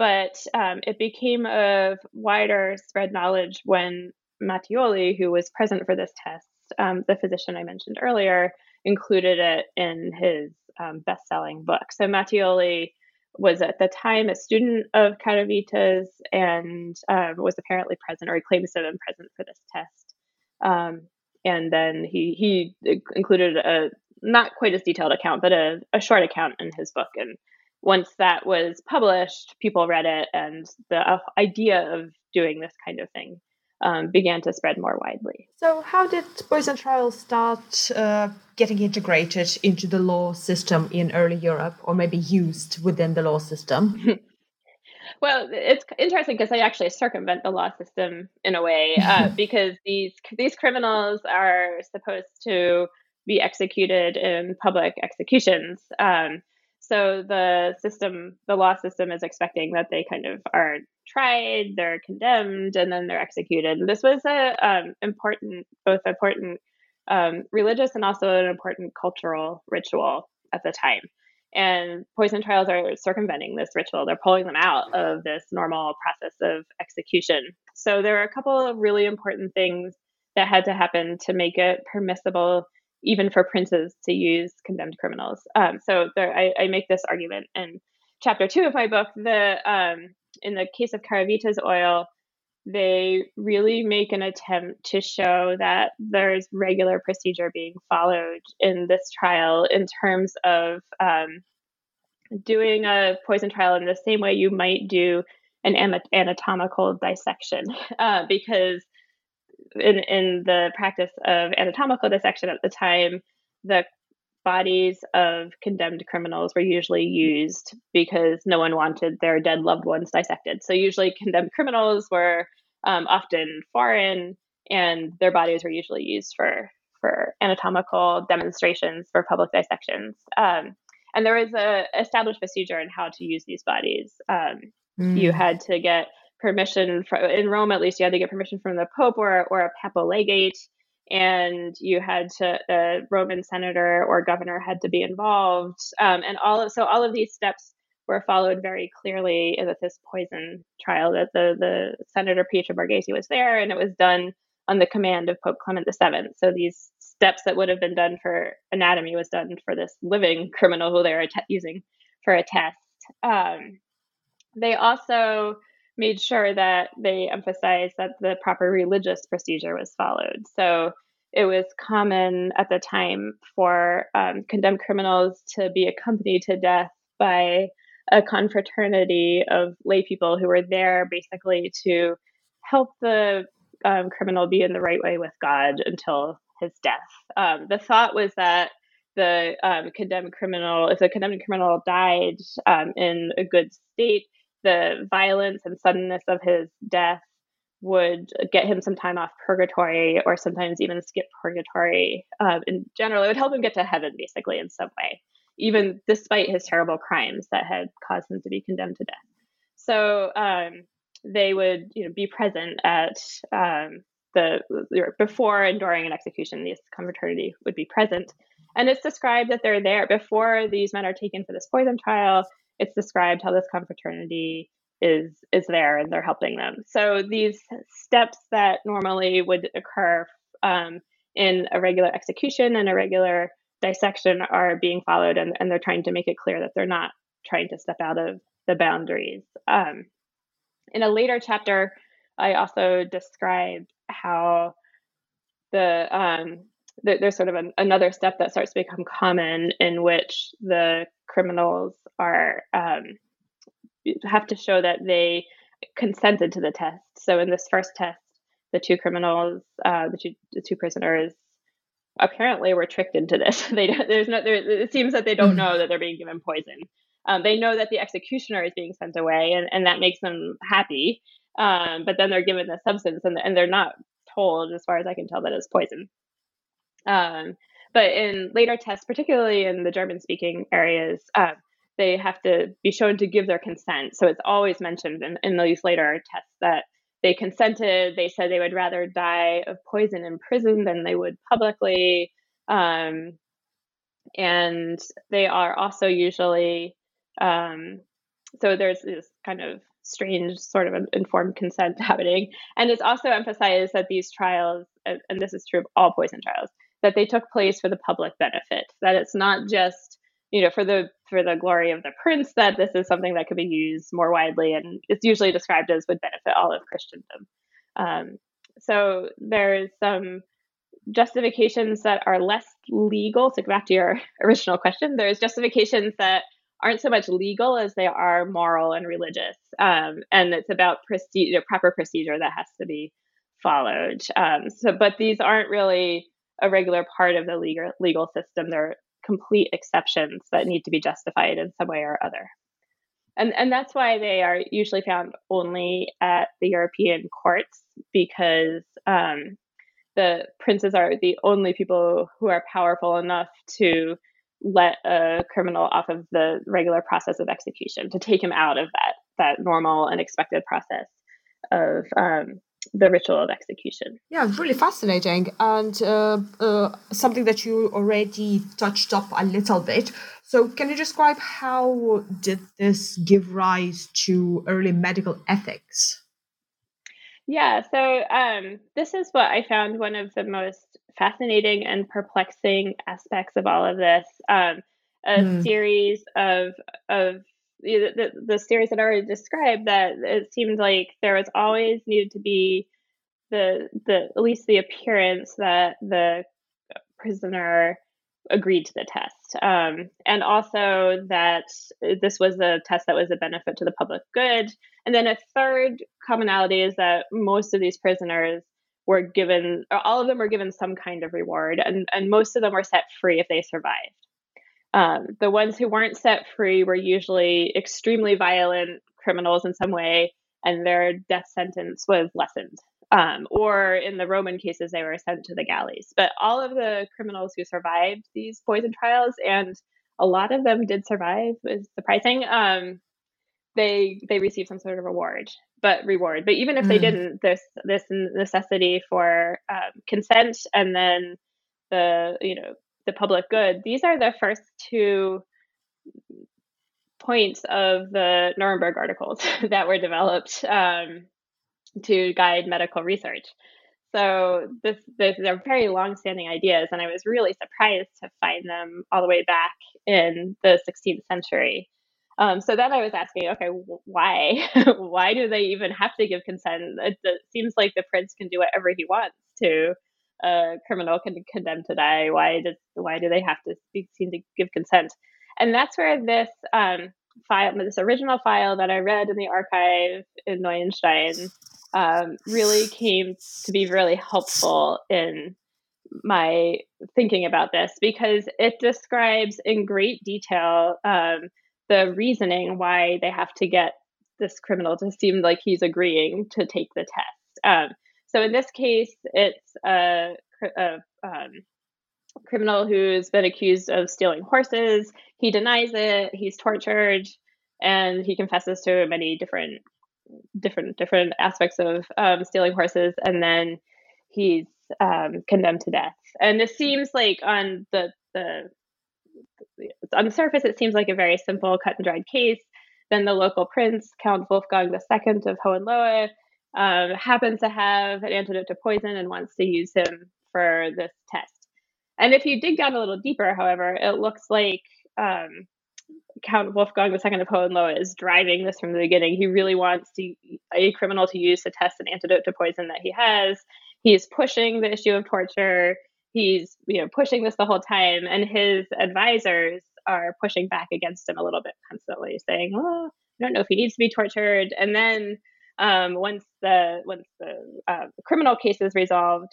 but um, it became of wider spread knowledge when Mattioli, who was present for this test, um, the physician I mentioned earlier, included it in his um, best selling book. So Mattioli was at the time a student of Caravita's and um, was apparently present, or he claims to have been present for this test. Um, and then he, he included a not quite as detailed account, but a, a short account in his book. And once that was published, people read it, and the uh, idea of doing this kind of thing um, began to spread more widely. So, how did poison trials start uh, getting integrated into the law system in early Europe, or maybe used within the law system? well, it's interesting because they actually circumvent the law system in a way, uh, because these these criminals are supposed to be executed in public executions. Um, so the system, the law system is expecting that they kind of are tried, they're condemned, and then they're executed. And this was a um, important, both important um, religious and also an important cultural ritual at the time. And poison trials are circumventing this ritual. They're pulling them out of this normal process of execution. So there are a couple of really important things that had to happen to make it permissible even for princes to use condemned criminals. Um, so there, I, I, make this argument in chapter two of my book. The um, in the case of Caravita's oil, they really make an attempt to show that there's regular procedure being followed in this trial in terms of um, doing a poison trial in the same way you might do an anatomical dissection, uh, because in, in the practice of anatomical dissection at the time, the bodies of condemned criminals were usually used because no one wanted their dead loved ones dissected. So, usually, condemned criminals were um, often foreign, and their bodies were usually used for, for anatomical demonstrations for public dissections. Um, and there was a established procedure in how to use these bodies. Um, mm. You had to get permission from in Rome at least you had to get permission from the Pope or or a papal legate and you had to a Roman senator or governor had to be involved. Um, and all of so all of these steps were followed very clearly in this poison trial that the the senator Pietro Borghese was there and it was done on the command of Pope Clement VII so these steps that would have been done for anatomy was done for this living criminal who they were using for a test. Um, they also made sure that they emphasized that the proper religious procedure was followed. So it was common at the time for um, condemned criminals to be accompanied to death by a confraternity of lay people who were there basically to help the um, criminal be in the right way with God until his death. Um, the thought was that the um, condemned criminal, if the condemned criminal died um, in a good state, the violence and suddenness of his death would get him some time off purgatory or sometimes even skip purgatory. Um, in general, it would help him get to heaven basically in some way, even despite his terrible crimes that had caused him to be condemned to death. So um, they would, you know, be present at um, the before and during an execution. This confraternity would be present, and it's described that they're there before these men are taken for this poison trial it's described how this confraternity is is there and they're helping them. So these steps that normally would occur um, in a regular execution and a regular dissection are being followed, and, and they're trying to make it clear that they're not trying to step out of the boundaries. Um, in a later chapter, I also describe how the um, there's sort of an, another step that starts to become common in which the criminals are um, have to show that they consented to the test. So in this first test, the two criminals, uh, the two the two prisoners, apparently were tricked into this. they there's no there, it seems that they don't mm-hmm. know that they're being given poison. Um, they know that the executioner is being sent away, and, and that makes them happy. Um, but then they're given the substance, and, and they're not told, as far as I can tell, that it's poison. Um, but in later tests, particularly in the German speaking areas, uh, they have to be shown to give their consent. So it's always mentioned in, in these later tests that they consented. They said they would rather die of poison in prison than they would publicly. Um, and they are also usually, um, so there's this kind of strange sort of informed consent happening. And it's also emphasized that these trials, and this is true of all poison trials, that they took place for the public benefit, that it's not just you know for the for the glory of the prince that this is something that could be used more widely and it's usually described as would benefit all of christendom. Um, so there's some justifications that are less legal so back to your original question there's justifications that aren't so much legal as they are moral and religious um, and it's about procedure proper procedure that has to be followed. Um, so but these aren't really a regular part of the legal legal system. They're complete exceptions that need to be justified in some way or other. And, and that's why they are usually found only at the European courts because um, the princes are the only people who are powerful enough to let a criminal off of the regular process of execution, to take him out of that that normal and expected process of um, the ritual of execution. Yeah, really fascinating, and uh, uh, something that you already touched up a little bit. So, can you describe how did this give rise to early medical ethics? Yeah, so um, this is what I found one of the most fascinating and perplexing aspects of all of this. Um, a mm. series of of the, the, series that I already described that it seemed like there was always needed to be the the at least the appearance that the prisoner agreed to the test. Um, and also that this was a test that was a benefit to the public good. And then a third commonality is that most of these prisoners were given all of them were given some kind of reward and, and most of them were set free if they survived um, the ones who weren't set free were usually extremely violent criminals in some way, and their death sentence was lessened. Um, or in the Roman cases, they were sent to the galleys. But all of the criminals who survived these poison trials, and a lot of them did survive, is surprising. Um, they they received some sort of reward, but reward. But even if mm. they didn't, this this necessity for um, consent and then the you know the public good. These are the first two points of the Nuremberg articles that were developed um, to guide medical research. So this, this they're very long-standing ideas, and I was really surprised to find them all the way back in the 16th century. Um, so then I was asking, okay, why? why do they even have to give consent? It, it seems like the prince can do whatever he wants to a criminal can be condemned to die? Why does why do they have to speak, seem to give consent? And that's where this um, file, this original file that I read in the archive in Neuenstein, um, really came to be really helpful in my thinking about this because it describes in great detail um, the reasoning why they have to get this criminal to seem like he's agreeing to take the test. Um, so in this case, it's a, a um, criminal who's been accused of stealing horses. He denies it. He's tortured, and he confesses to many different, different, different aspects of um, stealing horses. And then he's um, condemned to death. And this seems like on the the on the surface, it seems like a very simple, cut and dried case. Then the local prince, Count Wolfgang II of Hohenlohe, um, happens to have an antidote to poison and wants to use him for this test. And if you dig down a little deeper, however, it looks like um, Count Wolfgang II of Hohenlohe is driving this from the beginning. He really wants to, a criminal to use to test an antidote to poison that he has. He's pushing the issue of torture. He's you know pushing this the whole time, and his advisors are pushing back against him a little bit constantly, saying, "Oh, I don't know if he needs to be tortured." And then um, once the once the uh, criminal case is resolved,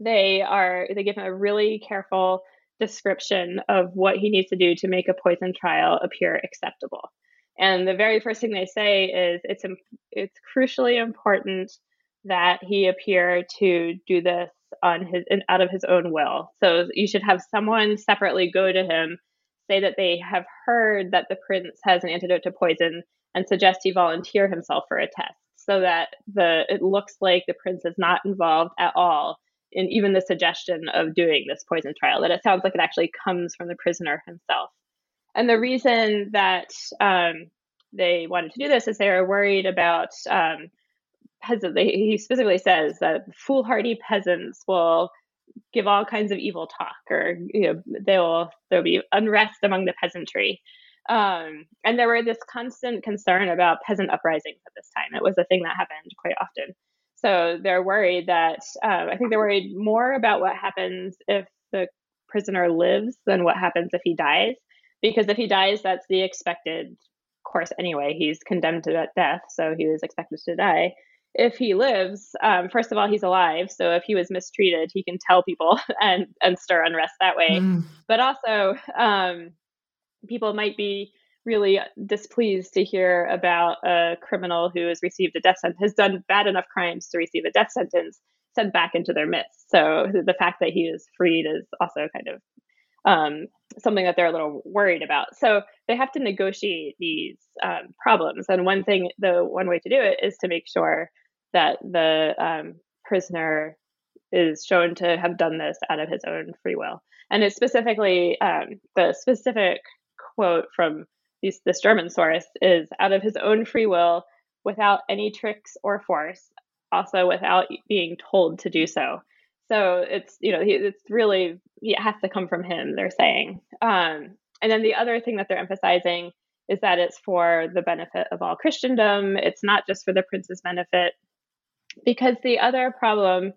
they are they give him a really careful description of what he needs to do to make a poison trial appear acceptable. And the very first thing they say is it's it's crucially important that he appear to do this on his out of his own will. So you should have someone separately go to him, say that they have heard that the prince has an antidote to poison, and suggest he volunteer himself for a test, so that the it looks like the prince is not involved at all in even the suggestion of doing this poison trial. That it sounds like it actually comes from the prisoner himself. And the reason that um, they wanted to do this is they were worried about um. He specifically says that foolhardy peasants will give all kinds of evil talk, or you know, they will there will be unrest among the peasantry. Um, and there were this constant concern about peasant uprisings at this time. It was a thing that happened quite often. So they're worried that um, I think they're worried more about what happens if the prisoner lives than what happens if he dies. Because if he dies, that's the expected course anyway. He's condemned to death, so he was expected to die if he lives, um, first of all, he's alive. So if he was mistreated, he can tell people and and stir unrest that way. Mm. But also, um, people might be really displeased to hear about a criminal who has received a death sentence, has done bad enough crimes to receive a death sentence, sent back into their midst. So the fact that he is freed is also kind of um, something that they're a little worried about. So they have to negotiate these um, problems. And one thing, the one way to do it is to make sure that the um, prisoner is shown to have done this out of his own free will. And it's specifically um, the specific quote from these, this German source is out of his own free will, without any tricks or force, also without being told to do so. So it's you know it's really it has to come from him. They're saying, um, and then the other thing that they're emphasizing is that it's for the benefit of all Christendom. It's not just for the prince's benefit, because the other problem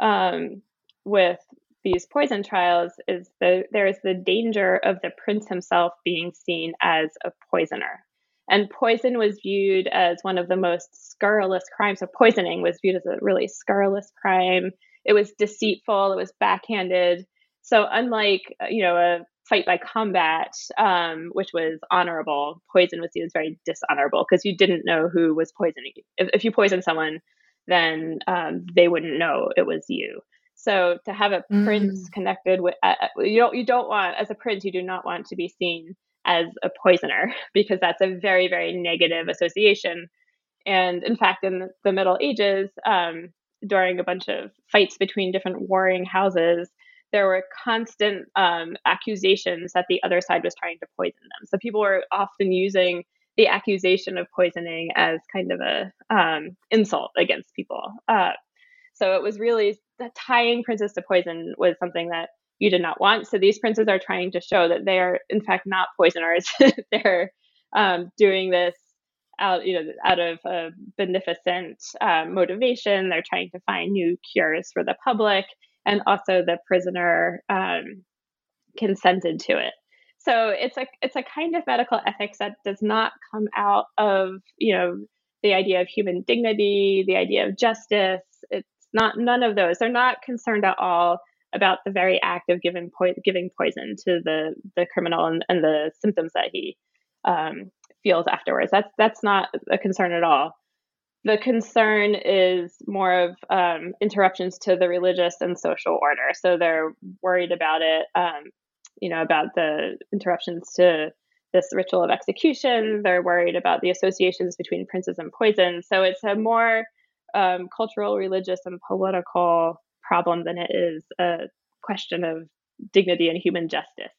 um, with these poison trials is that there is the danger of the prince himself being seen as a poisoner. And poison was viewed as one of the most scurrilous crimes. So poisoning was viewed as a really scurrilous crime. It was deceitful. It was backhanded. So unlike uh, you know a fight by combat, um, which was honorable, poison was seen as very dishonorable because you didn't know who was poisoning you. If, if you poison someone, then um, they wouldn't know it was you. So to have a prince mm. connected with uh, uh, you don't you don't want as a prince you do not want to be seen as a poisoner because that's a very very negative association. And in fact, in the Middle Ages, um, during a bunch of fights between different warring houses, there were constant um, accusations that the other side was trying to poison them. So people were often using the accusation of poisoning as kind of a um, insult against people. Uh, so it was really tying princes to poison was something that you did not want. So these princes are trying to show that they are in fact not poisoners. They're um, doing this out, you know, out of a beneficent um, motivation. They're trying to find new cures for the public, and also the prisoner um, consented to it. So it's a it's a kind of medical ethics that does not come out of you know the idea of human dignity, the idea of justice. It's not none of those. They're not concerned at all about the very act of giving po- giving poison to the the criminal and, and the symptoms that he um, feels afterwards. That's that's not a concern at all. The concern is more of um, interruptions to the religious and social order. So they're worried about it um, you know, about the interruptions to this ritual of execution. They're worried about the associations between princes and poison. So it's a more um, cultural, religious, and political problem than it is a question of dignity and human justice.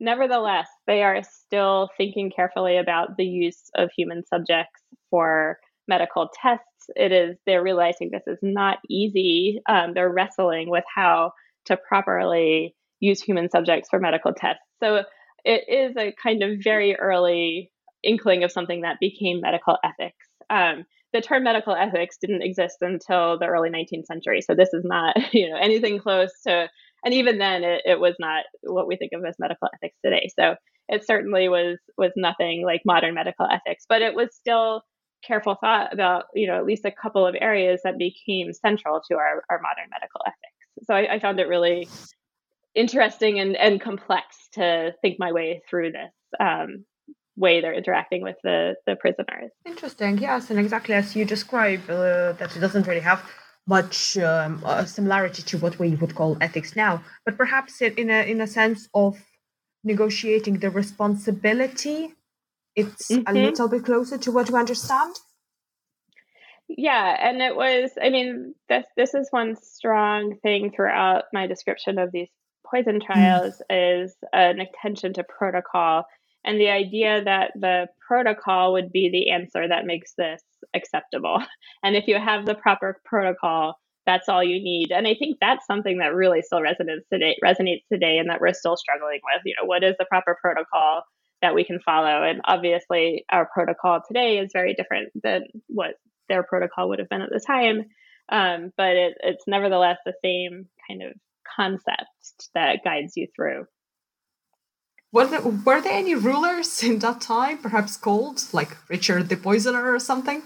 Nevertheless, they are still thinking carefully about the use of human subjects for medical tests. It is they're realizing this is not easy. Um, they're wrestling with how to properly use human subjects for medical tests. So it is a kind of very early inkling of something that became medical ethics. Um, the term medical ethics didn't exist until the early 19th century, so this is not you know anything close to. And even then, it, it was not what we think of as medical ethics today. So it certainly was was nothing like modern medical ethics, but it was still careful thought about you know at least a couple of areas that became central to our, our modern medical ethics. So I, I found it really interesting and, and complex to think my way through this um, way they're interacting with the, the prisoners. Interesting, yes. And exactly as you describe, uh, that it doesn't really have much um, similarity to what we would call ethics now, but perhaps in a, in a sense of negotiating the responsibility, it's mm-hmm. a little bit closer to what we understand. Yeah, and it was. I mean, this this is one strong thing throughout my description of these poison mm. trials mm. is an attention to protocol and the idea that the protocol would be the answer that makes this acceptable. And if you have the proper protocol, that's all you need. And I think that's something that really still resonates today, resonates today, and that we're still struggling with. You know, what is the proper protocol that we can follow? And obviously, our protocol today is very different than what their protocol would have been at the time. Um, but it, it's nevertheless the same kind of concept that guides you through. Were there, were there any rulers in that time, perhaps called like Richard the Poisoner or something?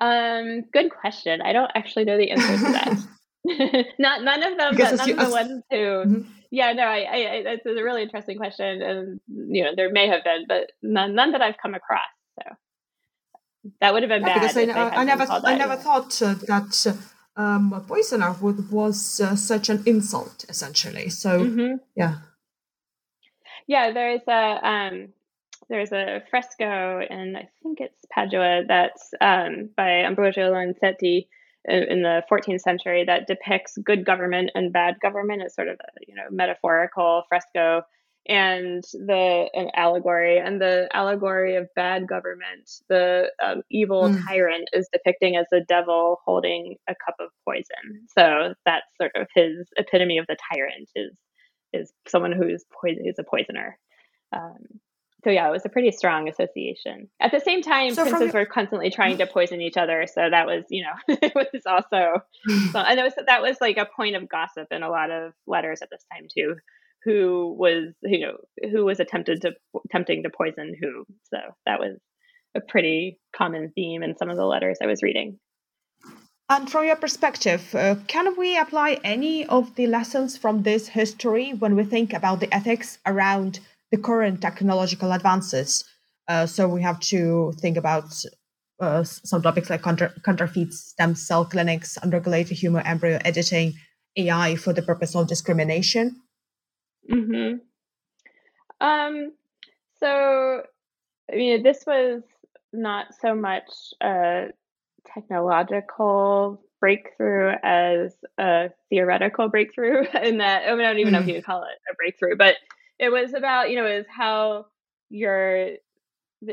Um, good question. I don't actually know the answer to that. not none of them, but none you, of the ones who. Mm-hmm. Yeah, no, I, I, it's a really interesting question, and you know there may have been, but none, none that I've come across. So that would have been yeah, bad. Because I, I never, I never thought uh, that um, poisoner would was uh, such an insult, essentially. So mm-hmm. yeah. Yeah, there's a um, there's a fresco in I think it's Padua that's um, by Ambrogio Lorenzetti in the 14th century that depicts good government and bad government as sort of a you know metaphorical fresco and the an allegory and the allegory of bad government the um, evil mm. tyrant is depicting as the devil holding a cup of poison so that's sort of his epitome of the tyrant is is someone who's poison who's a poisoner. Um, so yeah, it was a pretty strong association. At the same time, so princes were constantly trying to poison each other, so that was you know it was also, so, and it was that was like a point of gossip in a lot of letters at this time too. Who was you know who was attempted to attempting to poison who? So that was a pretty common theme in some of the letters I was reading. And from your perspective, uh, can we apply any of the lessons from this history when we think about the ethics around the current technological advances? Uh, so we have to think about uh, some topics like counter- counterfeit stem cell clinics, unregulated human embryo editing, AI for the purpose of discrimination. Hmm. Um. So, I mean, this was not so much uh, technological breakthrough as a theoretical breakthrough in that I, mean, I don't even know if mm. you would call it a breakthrough, but it was about, you know, is how your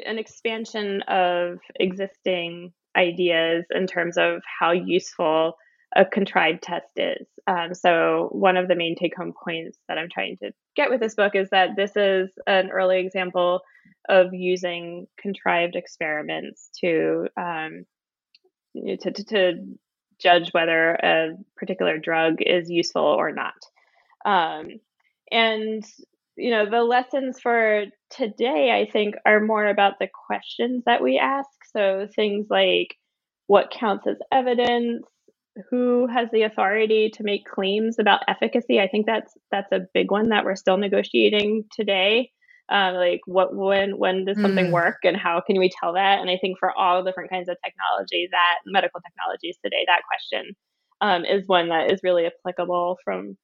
an expansion of existing ideas in terms of how useful a contrived test is. Um, so one of the main take home points that I'm trying to get with this book is that this is an early example of using contrived experiments to um, to, to, to judge whether a particular drug is useful or not. Um, and you know the lessons for today i think are more about the questions that we ask. So things like what counts as evidence? Who has the authority to make claims about efficacy? I think that's that's a big one that we're still negotiating today um, like what when when does something mm. work and how can we tell that? And i think for all different kinds of technology that medical technologies today that question um, is one that is really applicable from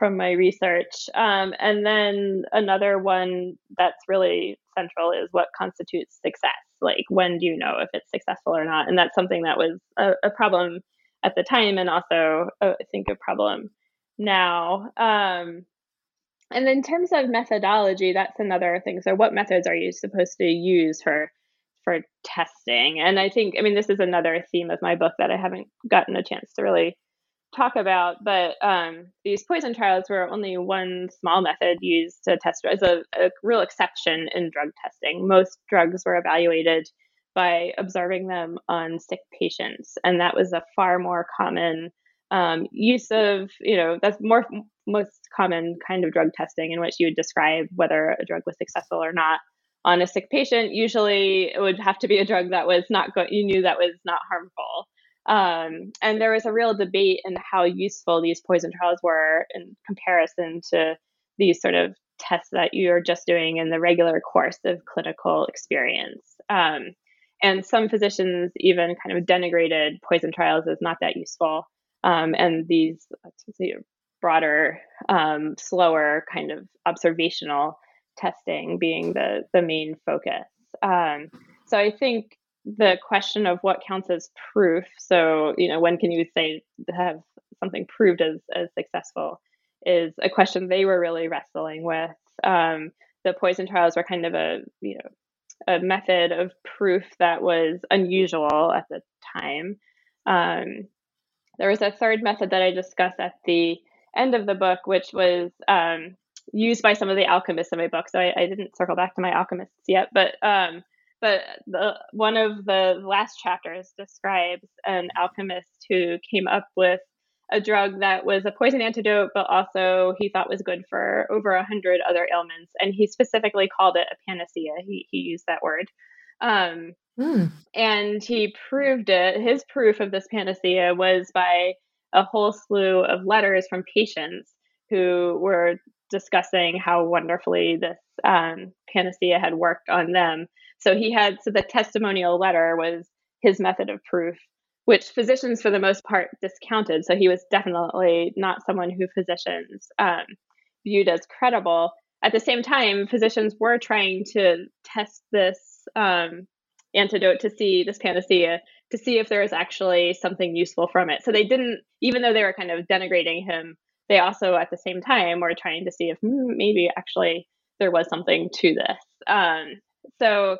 from my research. Um, and then another one that's really central is what constitutes success. Like when do you know if it's successful or not? And that's something that was a, a problem at the time and also uh, i think a problem now. Um, and in terms of methodology, that's another thing. So, what methods are you supposed to use for for testing? And I think, I mean, this is another theme of my book that I haven't gotten a chance to really talk about. But um, these poison trials were only one small method used to test as a, a real exception in drug testing. Most drugs were evaluated by observing them on sick patients, and that was a far more common um, use of you know that's more most common kind of drug testing in which you would describe whether a drug was successful or not on a sick patient usually it would have to be a drug that was not go- you knew that was not harmful um, and there was a real debate in how useful these poison trials were in comparison to these sort of tests that you're just doing in the regular course of clinical experience. Um, and some physicians even kind of denigrated poison trials as not that useful. Um, and these broader, um, slower kind of observational testing being the the main focus. Um, so I think the question of what counts as proof. So you know, when can you say have something proved as as successful? Is a question they were really wrestling with. Um, the poison trials were kind of a you know a method of proof that was unusual at the time. Um, there was a third method that I discussed at the end of the book, which was um, used by some of the alchemists in my book. So I, I didn't circle back to my alchemists yet, but um, but the one of the last chapters describes an alchemist who came up with a drug that was a poison antidote, but also he thought was good for over a hundred other ailments, and he specifically called it a panacea. He he used that word. Um, mm. And he proved it. His proof of this panacea was by a whole slew of letters from patients who were discussing how wonderfully this um, panacea had worked on them. So he had, so the testimonial letter was his method of proof, which physicians for the most part discounted. So he was definitely not someone who physicians um, viewed as credible. At the same time, physicians were trying to test this um, antidote to see this panacea to see if there was actually something useful from it. So they didn't, even though they were kind of denigrating him they also at the same time were trying to see if hmm, maybe actually there was something to this. Um, so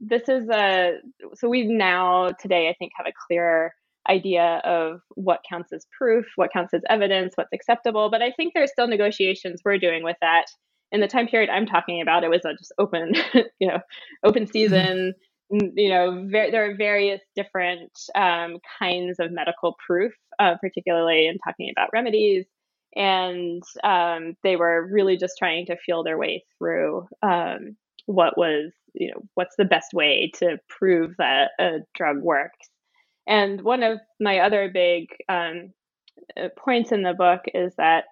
this is a so we now today I think have a clearer idea of what counts as proof, what counts as evidence, what's acceptable. But I think there's still negotiations we're doing with that. In the time period I'm talking about, it was a just open, you know, open mm-hmm. season. You know, ver- there are various different um, kinds of medical proof, uh, particularly in talking about remedies. And um, they were really just trying to feel their way through um, what was you know what's the best way to prove that a drug works. And one of my other big um, uh, points in the book is that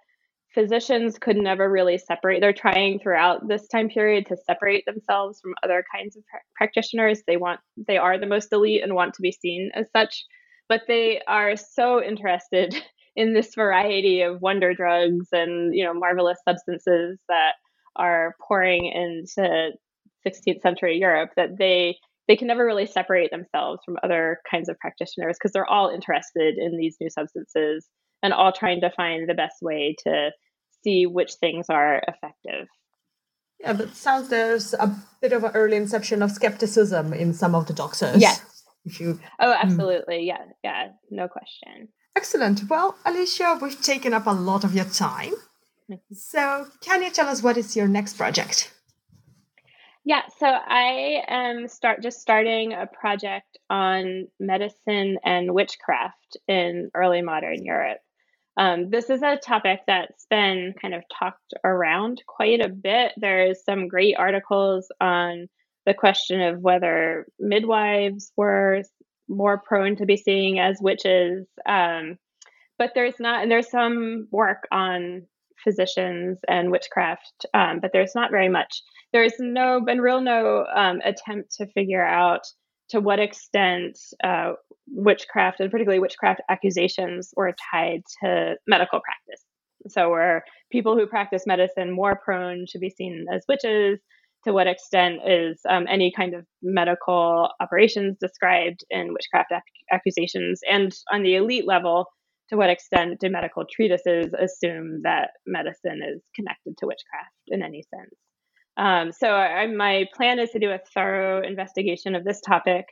physicians could never really separate they're trying throughout this time period to separate themselves from other kinds of practitioners. They want they are the most elite and want to be seen as such but they are so interested in this variety of wonder drugs and you know marvelous substances that are pouring into 16th century Europe that they they can never really separate themselves from other kinds of practitioners because they're all interested in these new substances and all trying to find the best way to see which things are effective. Yeah, but sounds there's a bit of an early inception of skepticism in some of the doctors. Yes. If you, oh, hmm. absolutely. Mm. Yeah, yeah, no question. Excellent. Well, Alisha, we've taken up a lot of your time. So, can you tell us what is your next project? Yeah, so I am start just starting a project on medicine and witchcraft in early modern Europe. Um, this is a topic that's been kind of talked around quite a bit. There's some great articles on the question of whether midwives were more prone to be seen as witches. Um, but there's not, and there's some work on physicians and witchcraft, um, but there's not very much. There's no been real no um, attempt to figure out to what extent uh, witchcraft and particularly witchcraft accusations were tied to medical practice. So were people who practice medicine more prone to be seen as witches? to what extent is um, any kind of medical operations described in witchcraft ac- accusations? And on the elite level, to what extent do medical treatises assume that medicine is connected to witchcraft in any sense? Um, so I, my plan is to do a thorough investigation of this topic.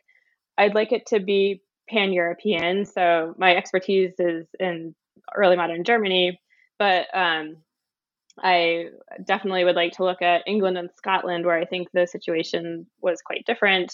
I'd like it to be pan-European. So my expertise is in early modern Germany, but um, I definitely would like to look at England and Scotland, where I think the situation was quite different.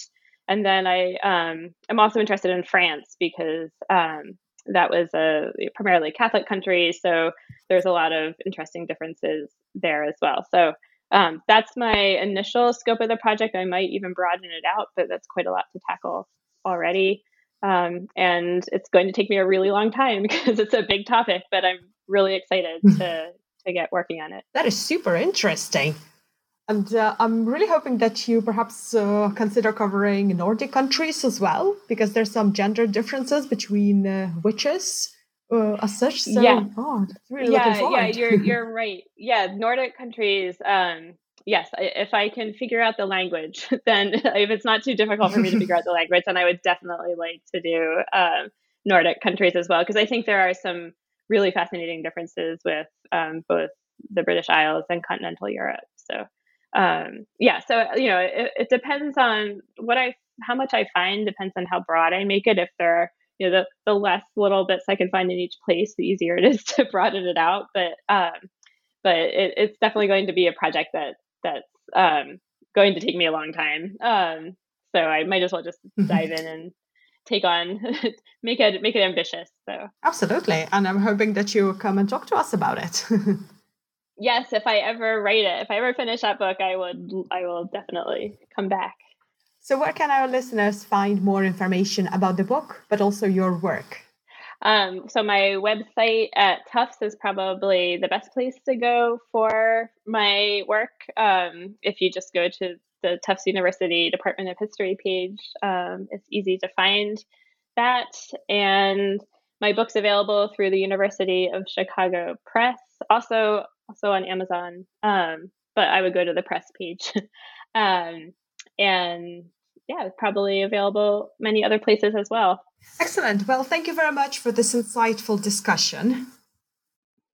And then I um, am also interested in France because um, that was a primarily Catholic country, so there's a lot of interesting differences there as well. So um, that's my initial scope of the project. I might even broaden it out, but that's quite a lot to tackle already. Um, and it's going to take me a really long time because it's a big topic, but I'm really excited to to get working on it. That is super interesting. And uh, I'm really hoping that you perhaps uh, consider covering Nordic countries as well, because there's some gender differences between uh, witches uh, as such. So, yeah, oh, really yeah, yeah. You're you're right. Yeah, Nordic countries. Um, yes, if I can figure out the language, then if it's not too difficult for me to figure out the language, then I would definitely like to do um, Nordic countries as well, because I think there are some really fascinating differences with um, both the British Isles and continental Europe. So um, yeah, so you know, it, it, depends on what I, how much I find depends on how broad I make it. If there are, you know, the, the less little bits I can find in each place, the easier it is to broaden it out. But, um, but it, it's definitely going to be a project that that's um, going to take me a long time. Um, so I might as well just dive in and take on, make it make it ambitious. So absolutely, and I'm hoping that you will come and talk to us about it. yes, if I ever write it, if I ever finish that book, I would, I will definitely come back. So, where can our listeners find more information about the book, but also your work? Um, so, my website at Tufts is probably the best place to go for my work. Um, if you just go to the Tufts University Department of History page, um, it's easy to find that. And my book's available through the University of Chicago Press. Also, also on Amazon. Um, but I would go to the press page. um, and yeah, probably available many other places as well. Excellent. Well, thank you very much for this insightful discussion.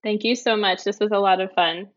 Thank you so much. This was a lot of fun.